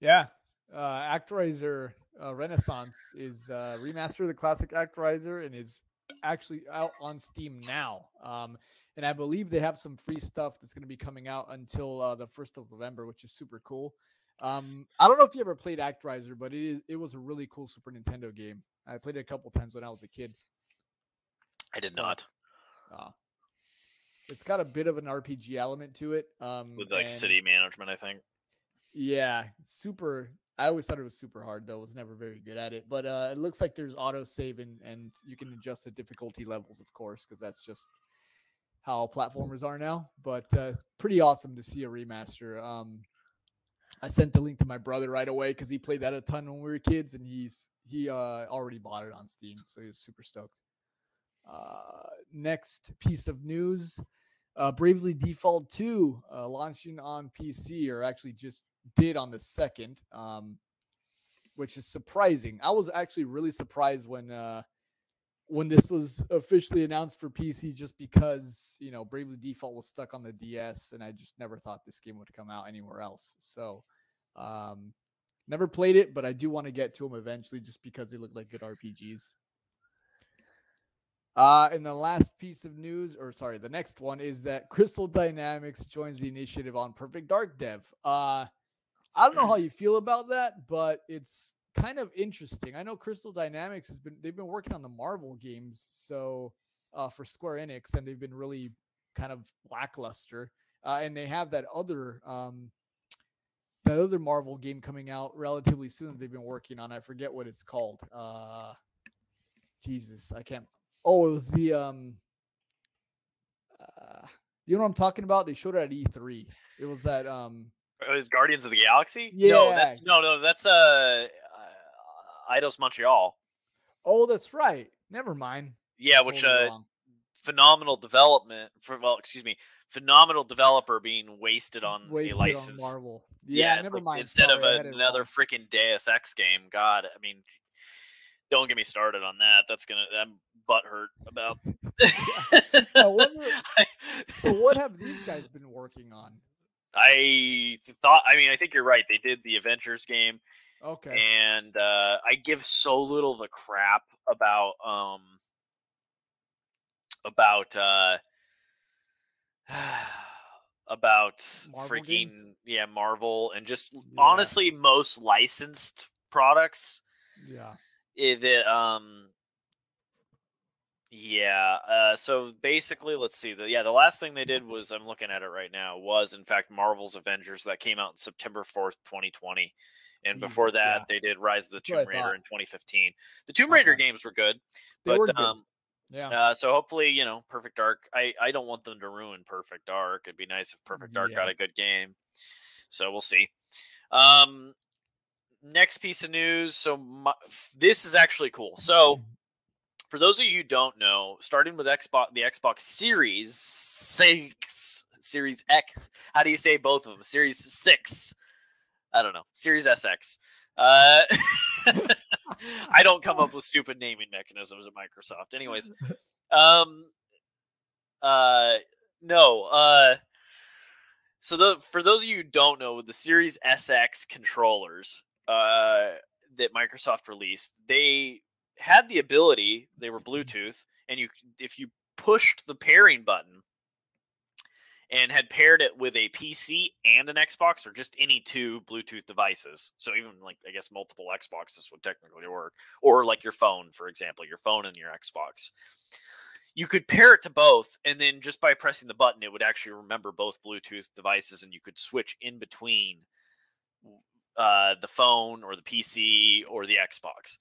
S2: Yeah, uh, Actraiser uh, Renaissance is uh, remaster of the classic Actraiser and is actually out on Steam now. Um, and I believe they have some free stuff that's going to be coming out until uh, the first of November, which is super cool. Um, I don't know if you ever played Actraiser, but it is it was a really cool Super Nintendo game. I played it a couple times when I was a kid.
S1: I did not.
S2: Uh, it's got a bit of an RPG element to it. Um,
S1: With like and, city management, I think.
S2: Yeah, super. I always thought it was super hard though. Was never very good at it, but uh, it looks like there's auto save and, and you can adjust the difficulty levels, of course, because that's just how platformers are now. But uh, pretty awesome to see a remaster. Um, I sent the link to my brother right away because he played that a ton when we were kids, and he's he uh, already bought it on Steam, so he was super stoked. Uh, next piece of news: uh, Bravely Default 2 uh, launching on PC, or actually just did on the second, um, which is surprising. I was actually really surprised when uh, when this was officially announced for PC, just because you know Bravely Default was stuck on the DS, and I just never thought this game would come out anywhere else. So, um, never played it, but I do want to get to them eventually, just because they look like good RPGs. Uh, and the last piece of news, or sorry, the next one is that Crystal Dynamics joins the initiative on Perfect Dark Dev. Uh, I don't know how you feel about that, but it's kind of interesting. I know Crystal Dynamics has been they've been working on the Marvel games, so uh, for Square Enix, and they've been really kind of lackluster. Uh, and they have that other um, that other Marvel game coming out relatively soon. They've been working on. I forget what it's called. Uh, Jesus, I can't. Oh, it was the um. Uh, you know what I'm talking about? They showed it at E3. It was that um.
S1: It was Guardians of the Galaxy.
S2: Yeah.
S1: No, that's no, no, that's uh Eidos Montreal.
S2: Oh, that's right. Never mind.
S1: Yeah, which uh, phenomenal development for well, excuse me, phenomenal developer being wasted on wasted a license.
S2: On Marvel. Yeah, yeah never
S1: like,
S2: mind.
S1: Instead Sorry, of a, another freaking Deus Ex game. God, I mean, don't get me started on that. That's gonna I'm butthurt about.
S2: wonder, so what have these guys been working on?
S1: I thought. I mean, I think you're right. They did the Avengers game.
S2: Okay.
S1: And uh, I give so little the crap about um about uh about Marvel freaking games? yeah Marvel and just yeah. honestly most licensed products.
S2: Yeah.
S1: It, it um yeah. Uh, so basically, let's see. The yeah, the last thing they did was I'm looking at it right now was in fact Marvel's Avengers that came out in September fourth, 2020. And before that, yeah. they did Rise of the Tomb Raider in 2015. The Tomb Raider okay. games were good, they but were good. um, yeah. Uh, so hopefully, you know, Perfect Dark. I I don't want them to ruin Perfect Dark. It'd be nice if Perfect Dark yeah. got a good game. So we'll see. Um, next piece of news. So my, this is actually cool. So for those of you who don't know, starting with Xbox, the Xbox Series Six, Series X. How do you say both of them? Series Six. I don't know. Series SX. Uh, I don't come up with stupid naming mechanisms at Microsoft. Anyways, um, uh, no. Uh, so the for those of you who don't know, the Series SX controllers uh, that Microsoft released, they had the ability. They were Bluetooth, and you if you pushed the pairing button and had paired it with a PC and an Xbox or just any two Bluetooth devices. So even like I guess multiple Xboxes would technically work, or like your phone, for example, your phone and your Xbox. You could pair it to both, and then just by pressing the button, it would actually remember both Bluetooth devices, and you could switch in between uh, the phone or the PC or the Xbox.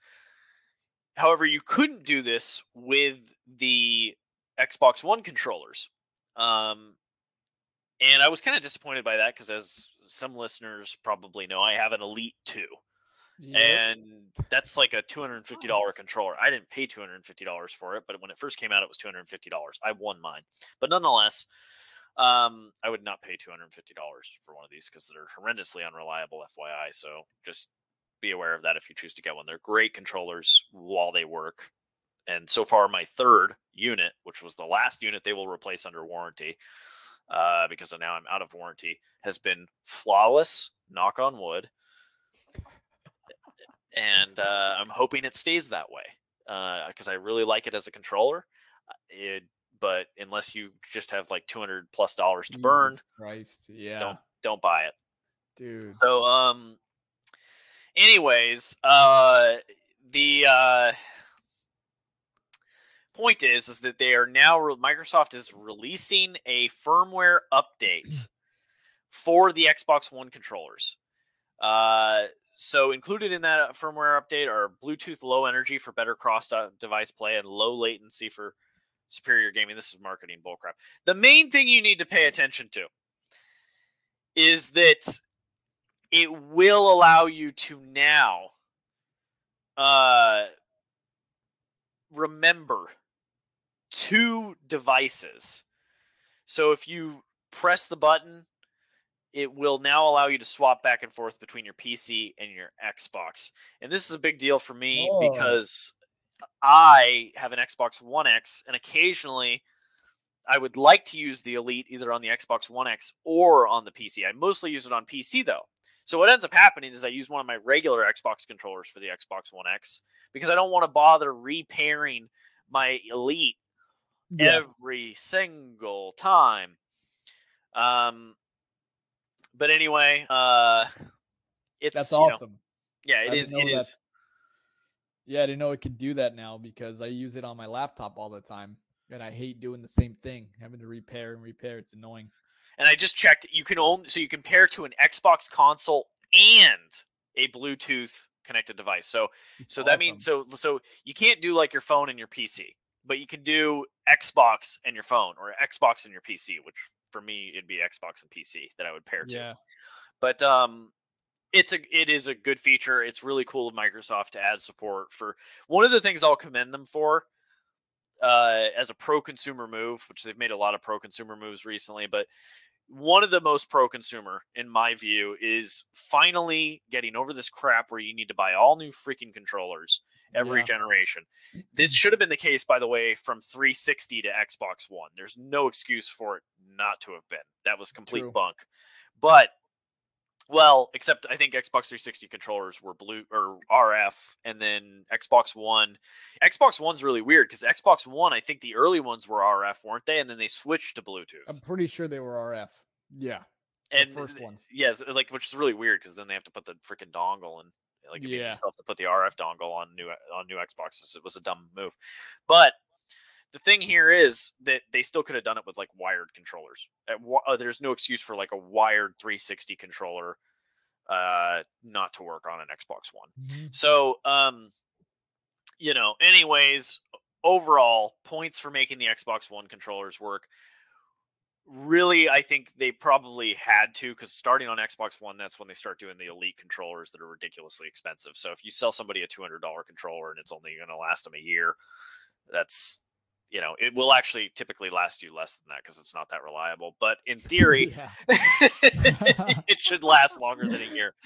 S1: However, you couldn't do this with the Xbox One controllers. Um, and I was kind of disappointed by that because, as some listeners probably know, I have an Elite 2. Yep. And that's like a $250 controller. I didn't pay $250 for it, but when it first came out, it was $250. I won mine. But nonetheless, um, I would not pay $250 for one of these because they're horrendously unreliable, FYI. So just be aware of that if you choose to get one. They're great controllers while they work. And so far, my third unit, which was the last unit they will replace under warranty, uh, because now I'm out of warranty, has been flawless. Knock on wood. and uh, I'm hoping it stays that way because uh, I really like it as a controller. Uh, it, but unless you just have like 200 plus dollars to Jesus burn,
S2: Christ, yeah,
S1: don't don't buy it,
S2: dude.
S1: So um, anyways, uh, the uh point is is that they are now Microsoft is releasing a firmware update for the Xbox One controllers. Uh, so included in that firmware update are Bluetooth low energy for better cross-device play and low latency for superior gaming. This is marketing bullcrap. The main thing you need to pay attention to is that it will allow you to now uh, remember two devices. So if you press the button, it will now allow you to swap back and forth between your PC and your Xbox. And this is a big deal for me oh. because I have an Xbox One X, and occasionally I would like to use the Elite either on the Xbox One X or on the PC. I mostly use it on PC though. So what ends up happening is I use one of my regular Xbox controllers for the Xbox One X because I don't want to bother repairing my Elite yeah. every single time. Um, but anyway, uh, it's
S2: that's awesome.
S1: You know, yeah, it is. It is.
S2: Yeah, I didn't know it could do that now because I use it on my laptop all the time, and I hate doing the same thing, having to repair and repair. It's annoying.
S1: And I just checked. You can only so you can pair to an Xbox console and a Bluetooth connected device. So it's so awesome. that means so so you can't do like your phone and your PC but you can do Xbox and your phone or Xbox and your PC, which for me it'd be Xbox and PC that I would pair to.
S2: Yeah.
S1: But um it's a it is a good feature. It's really cool of Microsoft to add support for one of the things I'll commend them for uh as a pro consumer move, which they've made a lot of pro consumer moves recently, but one of the most pro consumer in my view is finally getting over this crap where you need to buy all new freaking controllers every yeah. generation. This mm-hmm. should have been the case by the way from 360 to Xbox 1. There's no excuse for it not to have been. That was complete True. bunk. But well, except I think Xbox 360 controllers were blue or RF, and then Xbox One. Xbox One's really weird because Xbox One, I think the early ones were RF, weren't they? And then they switched to Bluetooth.
S2: I'm pretty sure they were RF. Yeah,
S1: and first ones. Yes, like which is really weird because then they have to put the freaking dongle and like you yeah. have to put the RF dongle on new on new Xboxes. It was a dumb move, but the thing here is that they still could have done it with like wired controllers. Uh, there's no excuse for like a wired 360 controller uh, not to work on an Xbox One. Mm-hmm. So, um, you know, anyways, overall points for making the Xbox One controllers work. Really, I think they probably had to because starting on Xbox One, that's when they start doing the elite controllers that are ridiculously expensive. So if you sell somebody a two hundred dollar controller and it's only going to last them a year, that's you know, it will actually typically last you less than that because it's not that reliable. But in theory, it should last longer than a year.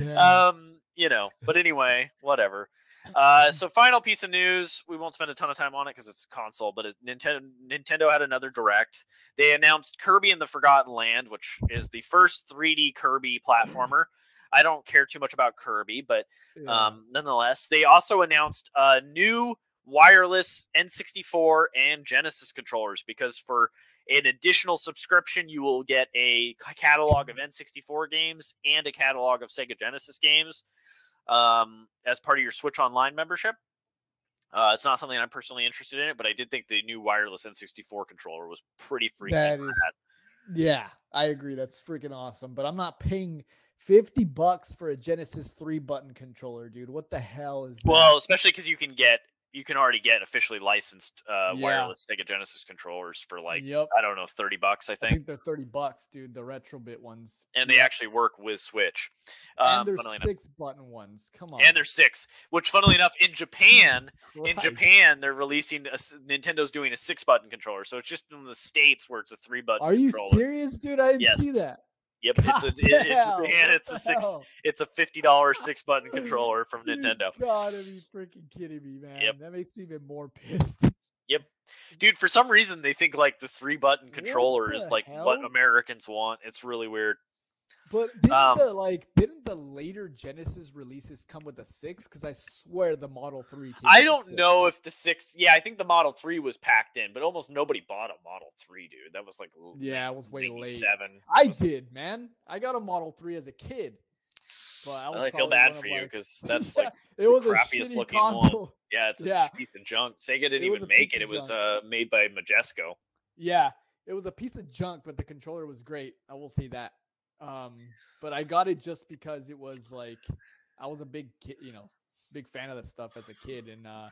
S1: Yeah. Um, you know, but anyway, whatever. Uh, so final piece of news. We won't spend a ton of time on it because it's console, but it, Nintendo Nintendo had another direct. They announced Kirby and the Forgotten Land, which is the first 3D Kirby platformer. I don't care too much about Kirby, but um, nonetheless, they also announced a new wireless N64 and Genesis controllers because for an additional subscription, you will get a catalog of N64 games and a catalog of Sega Genesis games um, as part of your Switch Online membership. Uh, it's not something I'm personally interested in it, but I did think the new wireless N64 controller was pretty freaking. That is,
S2: yeah, I agree. That's freaking awesome. But I'm not paying 50 bucks for a Genesis 3 button controller, dude. What the hell is that?
S1: Well, especially because you can get you can already get officially licensed uh,
S2: Yeah.
S1: wireless Sega Genesis controllers for like
S2: yep.
S1: I don't know thirty bucks I
S2: I
S1: think,
S2: think they're 30 bucks, dude. The Retro-Bit ones.
S1: and they actually work with Switch.
S2: and
S1: Um,
S2: there's
S1: funnily enough.
S2: six button ones. Come on.
S1: and there's six. Which, funnily enough, in Japan, in Japan, they're releasing a, Nintendo's doing a six button controller. So it's just in the states where it's a three button.
S2: Are you
S1: controller.
S2: serious, dude? I didn't see that.
S1: Yep, it's a
S2: God
S1: it, Japan,
S2: what
S1: it's a six.
S2: hell?
S1: It's a fifty dollars six button controller from
S2: You
S1: Nintendo.
S2: gotta be freaking kidding me, man.
S1: Yep.
S2: That makes me even more pissed. Yep.
S1: Dude, for some reason they think like the three button controller is like what? Americans want. It's really weird.
S2: But didn't
S1: Um,
S2: the like didn't the later Genesis releases come with a six? Because I swear the Model Three. Came
S1: I don't know if the six. Yeah, I think the Model Three was packed in, but almost nobody bought a Model Three, dude. That was like
S2: Yeah, it was way late.
S1: Seven.
S2: I did, man. I got a Model Three as a kid. But I,
S1: I feel bad
S2: one
S1: for you
S2: like-
S1: because that's like
S2: it was a
S1: crappiest looking one.
S2: console.
S1: yeah, it's a
S2: Yeah.
S1: piece of junk. Sega didn't even make it. It was uh, made by Majesco.
S2: Yeah, it was a piece of junk, but the controller was great. I will say that. Um, but I got it just because it was like I was a big kid, you know, big fan of that stuff as a kid, and uh,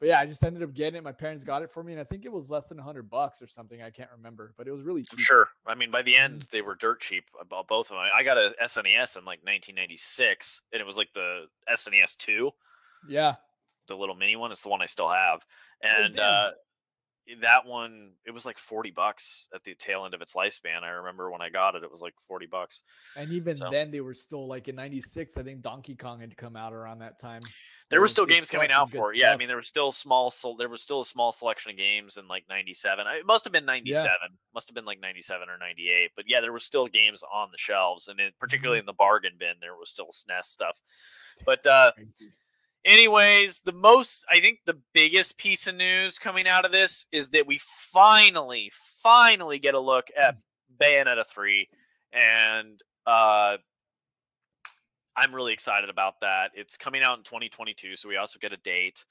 S2: but yeah, I just ended up getting it. My parents got it for me, and I think it was less than hundred bucks or something. I can't remember, but it was really cheap.
S1: Sure. I mean, by the
S2: Mm-hmm.
S1: end, they were dirt cheap. About both of them. I got a SNES in like 1996, and it was like the SNES two,
S2: Yeah,
S1: the little mini one. It's the one I still have, and
S2: damn.
S1: uh, that one it was like 40 bucks at the tail end of its lifespan. I remember when I got it, it was like 40 bucks.
S2: and even
S1: So-
S2: then they were still like in '96. I think Donkey Kong had come out around that time.
S1: There were still games coming out for it. Yeah, I mean there was still small. So there was still a small selection of games in like '97. It must have been '97. Must have been like '97 or '98. But yeah, there were still games on the shelves, and it, particularly in the bargain bin, there was still SNES stuff. But uh. Anyways, the most I think the biggest piece of news coming out of this is that we finally, finally get a look at Bayonetta three, and uh, I'm really excited about that. It's coming out in 2022, so we also get a date.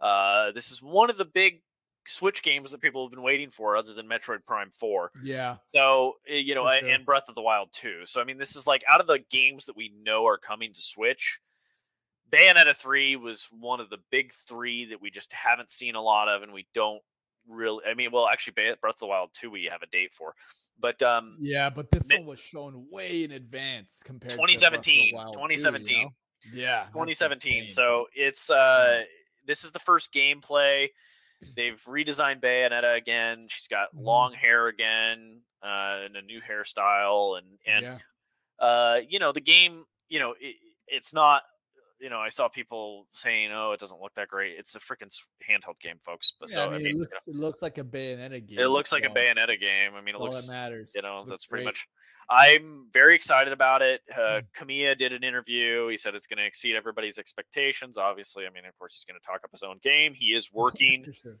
S1: Uh, this is one of the big Switch games that people have been waiting for, other than Metroid Prime Four.
S2: Yeah,
S1: So eh, you know,
S2: sure.
S1: and Breath of the Wild too. So I mean, this is like out of the games that we know are coming to Switch. Bayonetta three was one of the big three that we just haven't seen a lot of, and we don't really. I mean, well, actually, Bay- Breath of the Wild two we have a date for, but um,
S2: yeah, but this
S1: Mi-
S2: one was shown way in advance compared. to
S1: 2017,
S2: Breath of the Wild 2,
S1: 2017.
S2: you know? Yeah,
S1: 2017.
S2: insane.
S1: So it's uh, this is the first gameplay. They've redesigned Bayonetta again. She's got
S2: Mhm.
S1: long hair again, uh, and a new hairstyle, and and
S2: yeah.
S1: uh, you know, the game, you know, it, it's not, you know, I saw people saying, "Oh, it doesn't look that great." It's a freaking handheld game, folks. But
S2: Yeah,
S1: so
S2: I mean,
S1: you
S2: it
S1: know,
S2: looks it looks like a Bayonetta game.
S1: it looks like a
S2: so
S1: Bayonetta game. I mean, it
S2: All
S1: looks,
S2: that matters.
S1: you know,
S2: Looks
S1: that's pretty
S2: great.
S1: much. I'm very excited about it. Uh,
S2: Mm.
S1: Kamiya did an interview. He said it's going to exceed everybody's expectations. Obviously, I mean, of course, he's going to talk up his own game. He is working.
S2: Sure.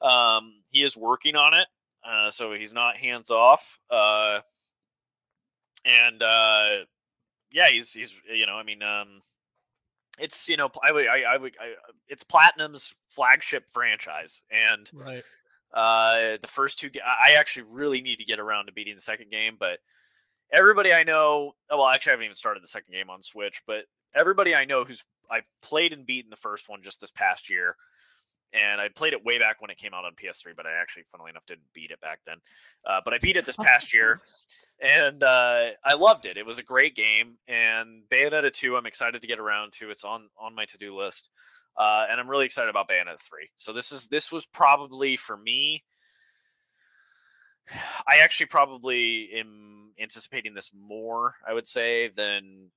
S1: Um, he is working on it, uh, so he's not hands off. Uh, and uh, yeah, he's he's you know, I mean, um, it's you know, I would I, I would I, it's Platinum's flagship franchise, and
S2: Right.
S1: uh, the first two, I actually really need to get around to beating the second game, but everybody I know, oh, well, actually, I haven't even started the second game on Switch, but everybody I know who's I've played and beaten the first one just this past year, and I played it way back when it came out on PS3, but I actually, funnily enough, didn't beat it back then. Uh, but I beat it this past year, and uh, I loved it. It was a great game, and Bayonetta 2, I'm excited to get around to. It's on on my to do list, uh, and I'm really excited about Bayonetta 3. So this is this was probably for me. I actually probably am anticipating this more, I would say, than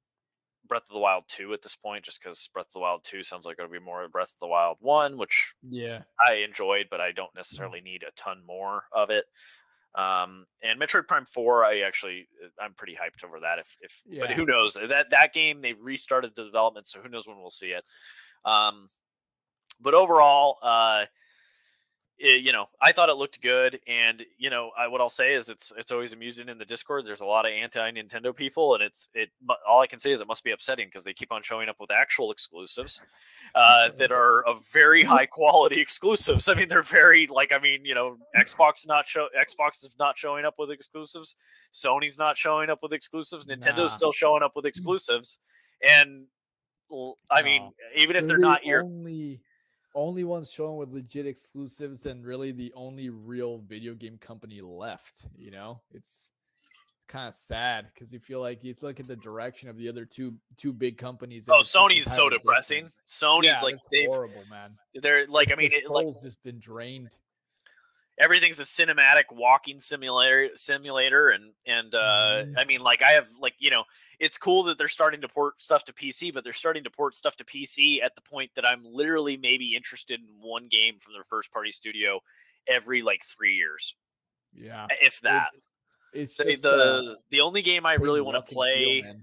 S1: Breath of the Wild 2 at this point, just because Breath of the Wild 2 sounds like it'll be more Breath of the Wild 1, which
S2: Yeah.
S1: I enjoyed, but I don't necessarily need a ton more of it. Um, and Metroid Prime Four, I actually uh, I'm pretty hyped over that. If if but who knows that that game they restarted the development, so who knows when we'll see it. Um, but overall, uh, it- you know, I thought it looked good, and you know, I, what I'll say is it's it's always amusing in the Discord. There's a lot of anti Nintendo people, and it's it. All I can say is it must be upsetting because they keep on showing up with actual exclusives uh, that are of very high quality exclusives. I mean, they're very like I mean, you know, Xbox not show Xbox is not showing up with exclusives. Sony's not showing up with exclusives. Nintendo's
S2: Nah.
S1: still showing up with exclusives, and I mean,
S2: No.
S1: even if
S2: They're
S1: they're not
S2: the
S1: your
S2: only only ones showing with legit exclusives and really the only real video game company left. You know, it's it's kind of sad because you feel like you look at the direction of the other two two big companies.
S1: Oh, Sony's so depressing. Different. Sony's yeah, like
S2: horrible, man.
S1: They're like, I mean,
S2: it, like, just been drained
S1: everything's a cinematic walking simulator simulator and and uh mm. i mean like i have like you know it's cool that they're starting to port stuff to pc but they're starting to port stuff to pc at the point that i'm literally maybe interested in one game from their first party studio every like three years
S2: yeah
S1: if that
S2: it's, it's
S1: the
S2: just,
S1: the,
S2: uh,
S1: the only game i really want to play feel,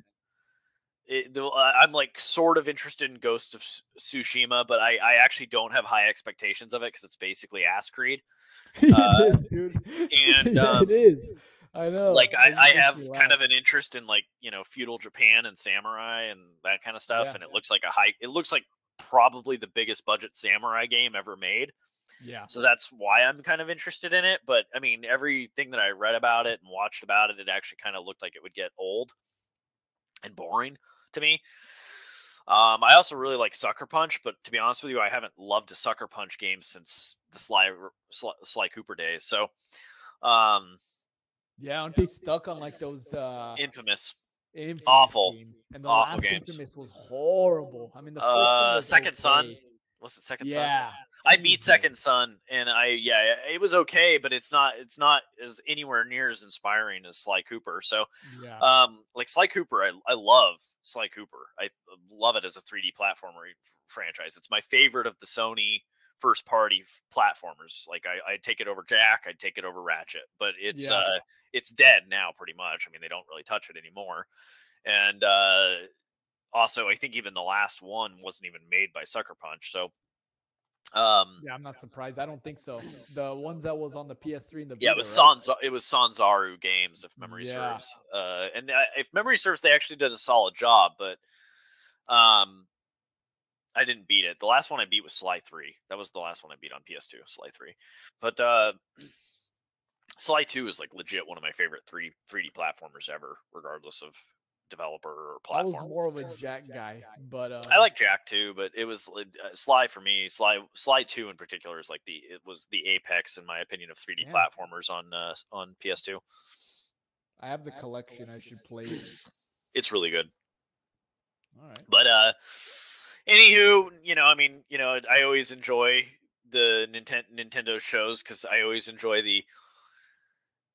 S1: it, the, uh, I'm like sort of interested in Ghost of Tsushima, but I, I actually don't have high expectations of it because it's basically Ass Creed.
S2: Uh, it is, dude.
S1: And um,
S2: it is. I know.
S1: Like I, I have kind of an interest in like you know feudal Japan and samurai and that kind of stuff, yeah. and it looks like a high. It looks like probably the biggest budget samurai game ever made.
S2: Yeah.
S1: So that's why I'm kind of interested in it. But I mean, everything that I read about it and watched about it, it actually kind of looked like it would get old and boring to me. Um, I also really like Sucker Punch, but to be honest with you, I haven't loved a Sucker Punch game since the Sly Sly, Sly Cooper days. So, um,
S2: yeah, aren't they stuck on like those uh
S1: infamous,
S2: infamous
S1: awful,
S2: games? And the
S1: awful
S2: last
S1: games.
S2: infamous was horrible. I mean, the first
S1: uh,
S2: was
S1: Second
S2: okay.
S1: Son was it Second
S2: yeah.
S1: Son? I beat Second Son, and I yeah, it was okay, but it's not it's not as anywhere near as inspiring as Sly Cooper. So,
S2: yeah.
S1: um, like Sly Cooper, I I love Sly Cooper. I love it as a 3D platformer franchise. It's my favorite of the Sony first party platformers. Like I, I'd take it over Jak, I'd take it over Ratchet, but it's
S2: Yeah.
S1: uh it's dead now pretty much. I mean they don't really touch it anymore. And uh also I think even the last one wasn't even made by Sucker Punch. So um
S2: Yeah, I'm not surprised. I don't think so. The ones that was on the PS3 and the
S1: yeah,
S2: Vita,
S1: it was
S2: right?
S1: Sanz- it was Sanzaru Games, if memory
S2: Yeah.
S1: serves. Uh, and uh, if memory serves, they actually did a solid job. But um, I didn't beat it. The last one I beat was Sly Three. That was the last one I beat on PS2, Sly Three. But uh, Sly Two is like legit one of my favorite three 3D platformers ever, regardless of developer or platform.
S2: I was more of a Jak guy, but uh,
S1: I like Jak too, but it was uh, Sly for me. Sly Sly Two in particular is like the it was the apex in my opinion of 3D
S2: Yeah.
S1: platformers on uh, on PS2.
S2: I have the collection. I should play it.
S1: It's really good.
S2: All right.
S1: But uh, anywho, you know, I mean, you know, I always enjoy the Nintendo Nintendo shows because I always enjoy the.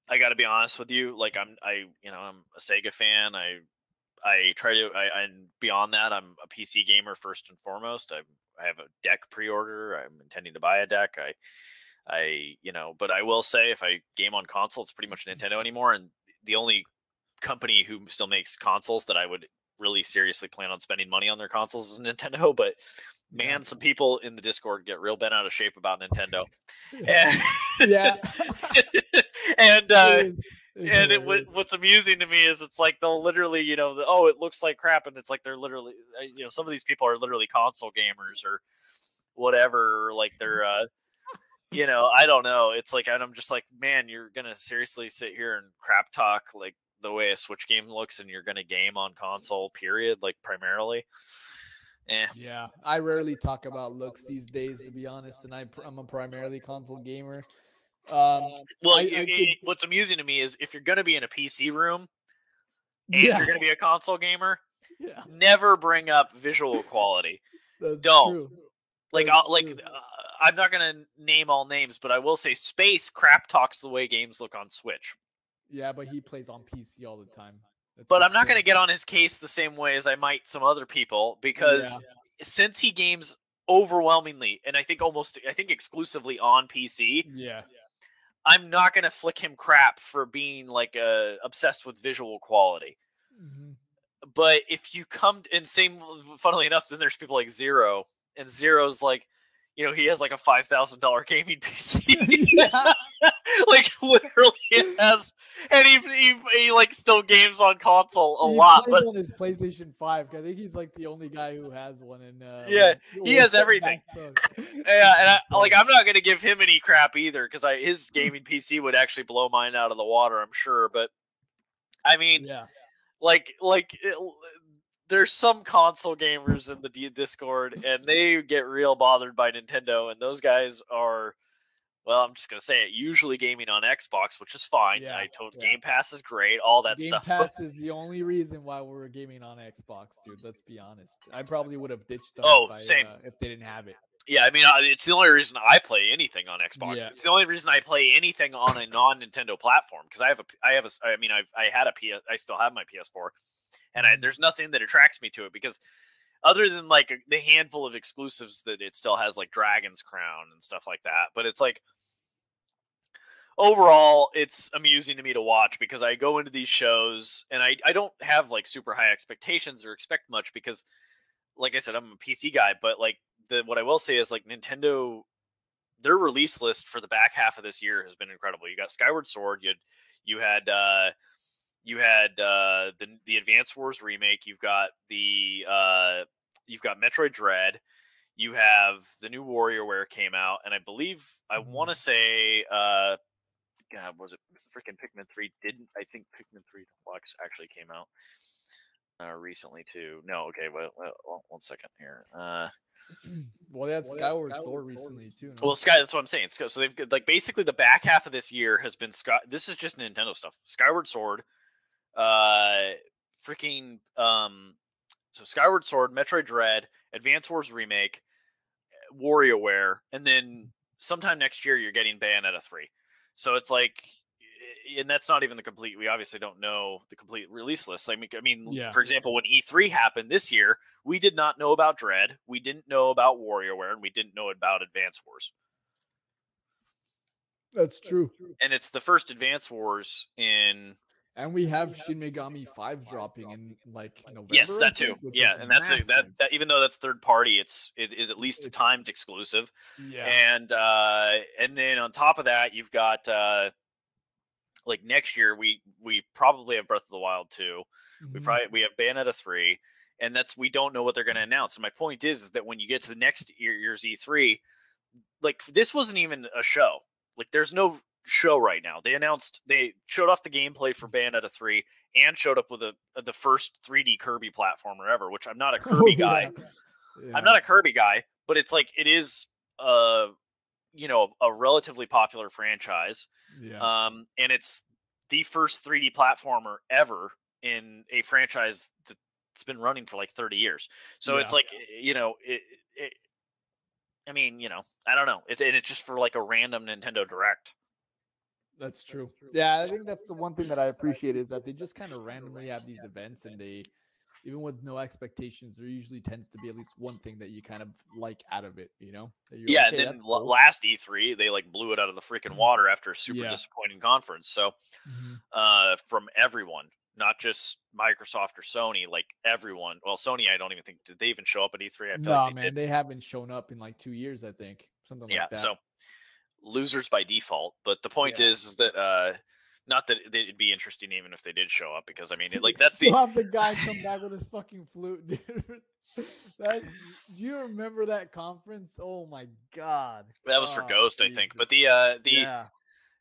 S1: I got to be honest with you, like I'm, I, you know, I'm a Sega fan. I, I try to, I, and beyond that, I'm a PC gamer first and foremost. I, I have a deck pre-order. I'm intending to buy a deck. I, I, you know, but I will say, if I game on console, it's pretty much Nintendo anymore, and the only company who still makes consoles that I would really seriously plan on spending money on their consoles is Nintendo. But man,
S2: Yeah.
S1: some people in the Discord get real bent out of shape about Nintendo. and,
S2: Yeah.
S1: and uh,
S2: It is- it's
S1: and it, what, what's amusing to me is it's like they'll literally, you know, the, oh, it looks like crap, and it's like they're literally, uh, you know, some of these people are literally console gamers or whatever, or like they're, uh, you know, I don't know. It's like, and I'm just like, man, you're gonna seriously sit here and crap talk like the way a Switch game looks, and you're gonna game on console, period, like primarily. Eh.
S2: Yeah, I rarely talk about looks these days, to be honest, and I, I'm a primarily console gamer. Um,
S1: Well,
S2: I- I could-
S1: what's amusing to me is if you're gonna be in a PC room and
S2: yeah,
S1: you're gonna be a console gamer,
S2: yeah,
S1: never bring up visual quality.
S2: that's
S1: don't.
S2: true.
S1: like
S2: That's
S1: I'll, like
S2: true.
S1: uh, I'm not gonna name all names, but I will say Space crap talks the way games look on Switch.
S2: Yeah, but he plays on PC all the time. That's
S1: But I'm not gonna get on his case the same way as I might some other people because since he games overwhelmingly and I think almost I think exclusively on PC,
S2: Yeah,
S1: I'm not gonna flick him crap for being like uh, obsessed with visual quality.
S2: Mhm.
S1: But if you come and same, funnily enough, then there's people like Zero, and Zero's like, you know, he has like a five thousand dollar gaming PC.
S2: yeah,
S1: like literally it has and he, he, he like still games on console a
S2: he
S1: lot but
S2: on his PlayStation Five, I think he's like the only guy who has one. In uh,
S1: Yeah,
S2: with-
S1: he has everything. yeah and I, like i'm not gonna give him any crap either because i his gaming pc would actually blow mine out of the water i'm sure but i mean
S2: yeah,
S1: like like there's some console gamers in the D- Discord, and they get real bothered by Nintendo, and those guys are, well, I'm just gonna say it. Usually gaming on Xbox, which is fine.
S2: Yeah,
S1: I told
S2: yeah.
S1: Game Pass is great, all that
S2: Game
S1: stuff. but-
S2: Pass is the only reason why we're gaming on Xbox, dude. Let's be honest. I probably would have ditched them
S1: Oh,
S2: if, I,
S1: same.
S2: Uh, if they didn't have it.
S1: Yeah, I mean, it's the only reason I play anything on Xbox.
S2: Yeah.
S1: It's the only reason I play anything on a non-Nintendo platform because I have a, I have a, I mean, I've, I had a PS, I still have my PS4, and I, there's nothing that attracts me to it because, other than like the handful of exclusives that it still has, like Dragon's Crown and stuff like that. But it's like, overall, it's amusing to me to watch because I go into these shows and I, I don't have like super high expectations or expect much because, like I said, I'm a PC guy, but like the what I will say is like Nintendo, their release list for the back half of this year has been incredible. You got Skyward Sword, you had you had uh, you had uh, the the Advance Wars remake. You've got the uh, you've got Metroid Dread. You have the new WarioWare came out, and I believe I want to say, uh, God, was it freaking Pikmin three? Didn't I think Pikmin three Deluxe actually came out uh, recently too? No, okay, well, well, well, one second here. Uh,
S2: Well, they had Skyward Sword recently too. no?
S1: well, Sky. That's what I'm saying. So so they've got- like basically the back half of this year has been Sky. This is just Nintendo stuff. Skyward Sword, uh, freaking um, so Skyward Sword, Metroid Dread, Advance Wars remake, WarioWare, and then sometime next year you're getting Bayonetta three. So it's like, and that's not even the complete. We obviously don't know the complete release list. I mean, I mean,
S2: Yeah.
S1: for example, when E3 happened this year, we did not know about Dread, we didn't know about WarioWare, and we didn't know about Advance Wars.
S2: That's true.
S1: And it's the first Advance Wars in
S2: And we have Shin Megami Five dropping in like November.
S1: yes, that too.
S2: think,
S1: Yeah, and that's a, that that even though that's third party, it's it is at least a
S2: It's-
S1: timed exclusive.
S2: Yeah.
S1: and uh and then on top of that you've got uh like next year we we probably have breath of the wild 2 we
S2: Mhm.
S1: probably we have bayonetta 3 and that's we don't know what they're going to announce and my point is, is that when you get to the next year, year's e3 like this wasn't even a show like there's no show right now they announced they showed off the gameplay for bayonetta 3 and showed up with a the first 3d kirby platformer ever which i'm not a kirby
S2: Oh,
S1: guy
S2: yeah.
S1: I'm not a Kirby guy, but it's like it is uh you know a relatively popular franchise.
S2: Yeah.
S1: Um and it's the first 3D platformer ever in a franchise that's been running for like 30 years. So it's like eh, you know it, it I mean, you know, I don't know. It's and it's just for like a random Nintendo Direct.
S2: That's true. Yeah, I think that's the one thing that I appreciate is that they just kind of randomly have these events and they even with no expectations, there usually tends to be at least one thing that you kind of like out of it, you know?
S1: Yeah,
S2: like,
S1: and
S2: "Hey,
S1: then
S2: cool."
S1: last E3 they like blew it out of the freaking water after a super
S2: Yeah.
S1: disappointing conference. So
S2: Mhm.
S1: uh, from everyone, not just Microsoft or Sony, like everyone. Well, Sony, I don't even think did they even show up at E3. I feel
S2: No,
S1: like they
S2: man,
S1: did.
S2: they haven't shown up in like two years, I think. Something
S1: Yeah,
S2: like that.
S1: so losers by default. But the point
S2: Yeah.
S1: is, is that uh, not that it- it'd be interesting even if they did show up, because I mean, it, like that's the
S2: have the guy come back with his fucking flute, dude. that, do you remember that conference? Oh my god.
S1: that was for
S2: Oh,
S1: Ghost, I think. But the uh, the
S2: yeah.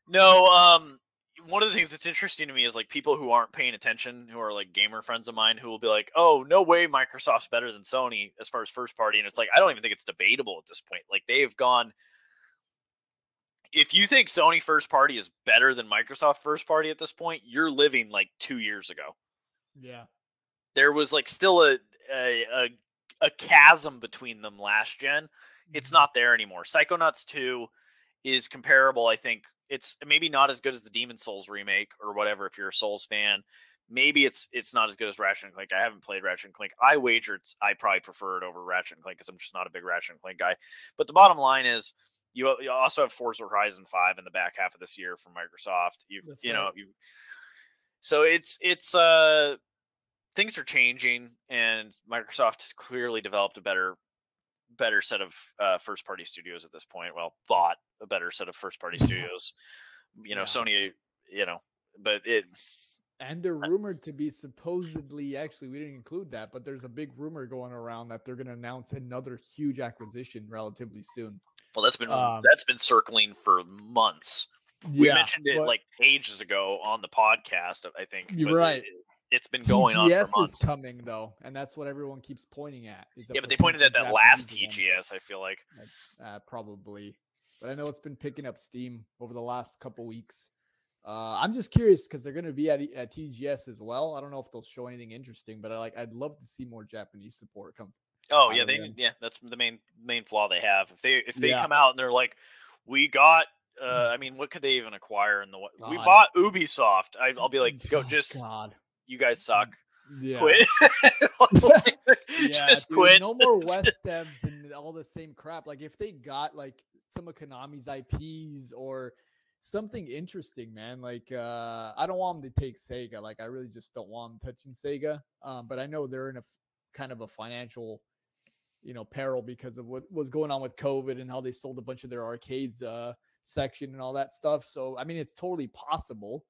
S1: No, um one of the things that's interesting to me is like people who aren't paying attention, who are like gamer friends of mine, who will be like, "Oh, no way, Microsoft's better than Sony as far as first party," and it's like I don't even think it's debatable at this point. Like they've gone. If you think Sony first party is better than Microsoft first party at this point, you're living like two years ago.
S2: Yeah.
S1: There was like still a a a, a chasm between them last gen it's
S2: Mhm.
S1: not there anymore. Psychonauts 2 is comparable, I think. It's maybe not as good as the Demon Souls remake or whatever if you're a Souls fan. Maybe it's it's not as good as Ratchet and Clank. I haven't played Ratchet and Clank. I wager it's I probably prefer it over Ratchet and Clank because I'm just not a big Ratchet and Clank guy. But the bottom line is you, you also have Forza Horizon 5 in the back half of this year from Microsoft. You've
S2: That's
S1: you know, you so it's it's uh things are changing and Microsoft has clearly developed a better better set of uh, first party studios at this point. Well, bought a better set of first party studios. You know,
S2: Yeah.
S1: Sony, you know, but it
S2: And they're rumored to be supposedly, actually, we didn't include that, but there's a big rumor going around that they're going to announce another huge acquisition relatively soon.
S1: Well that's been
S2: Um,
S1: that's been circling for months. We
S2: yeah,
S1: mentioned it
S2: but-
S1: like ages ago on the podcast, I think.
S2: You're
S1: but
S2: right.
S1: it's been going on for
S2: TGS is coming though, and that's what everyone keeps pointing at. is
S1: yeah, but they pointed at that last
S2: Japanese.
S1: TGS. I feel like.
S2: uh, probably. But I know it's been picking up steam over the last couple weeks. Uh, I'm just curious because they're going to be at, at TGS as well. I don't know if they'll show anything interesting, but I like I'd love to see more Japanese support come.
S1: Oh yeah, they yeah, that's the main main flaw they have. If they if they
S2: Yeah.
S1: come out and they're like, we got. Uh, I mean, what could they even acquire in the? wa- We bought Ubisoft. I, I'll be like, go,
S2: Oh,
S1: just
S2: God.
S1: you guys suck.
S2: Yeah.
S1: Quit.
S2: Yeah,
S1: just
S2: dude,
S1: quit.
S2: No more West devs and all the same crap. Like if they got like some of Konami's IPs or something interesting, man. Like uh I don't want them to take Sega. Like I really just don't want them touching Sega. Um, but I know they're in a f- kind of a financial, you know, peril because of what was going on with COVID and how they sold a bunch of their arcades uh section and all that stuff. So I mean it's totally possible,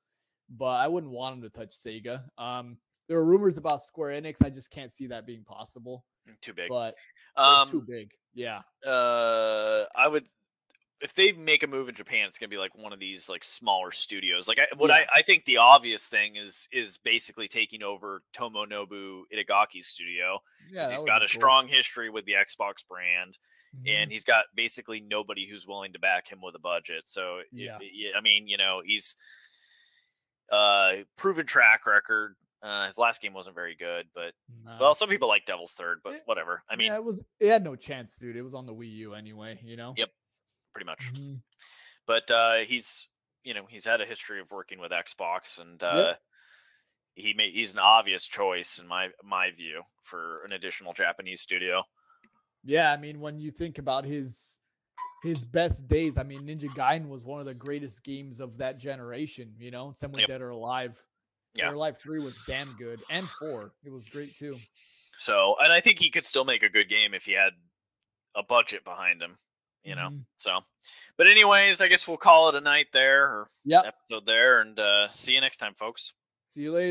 S2: but I wouldn't want them to touch Sega. Um there are rumors about Square Enix. I just can't see that being possible.
S1: Too big.
S2: But they're too
S1: Um,
S2: big. Yeah.
S1: uh, I would if they make a move in Japan, it's gonna be like one of these like smaller studios. Like I, what
S2: Yeah.
S1: I, I think the obvious thing is is basically taking over Tomonobu Itagaki's studio.
S2: Yeah.
S1: he's got a
S2: cool.
S1: strong history with the Xbox brand.
S2: Mhm.
S1: and he's got basically nobody who's willing to back him with a budget. So
S2: Yeah.
S1: y- I mean, you know, he's uh proven track record. Uh, his last game wasn't very good, but
S2: Nah.
S1: well, some people like Devil's Third, but
S2: Eh,
S1: whatever. I mean,
S2: yeah, it was it had no chance, dude. It was on the Wii U anyway, you know?
S1: Yep. Pretty much.
S2: Mhm.
S1: But uh, he's you know he's had a history of working with Xbox, and uh, he may, he's an obvious choice in my my view for an additional Japanese studio.
S2: Yeah, I mean, when you think about his his best days, I mean, Ninja Gaiden was one of the greatest games of that generation, you know? With
S1: Yep.
S2: Dead or Alive. Dead
S1: Yeah.
S2: or Alive 3 was damn good. And 4. It was great too.
S1: So, and I think he could still make a good game if he had a budget behind him, you know.
S2: Mhm.
S1: So, but anyways, I guess we'll call it a night there or
S2: Yep.
S1: episode there, and uh, see you next time, folks.
S2: See you later.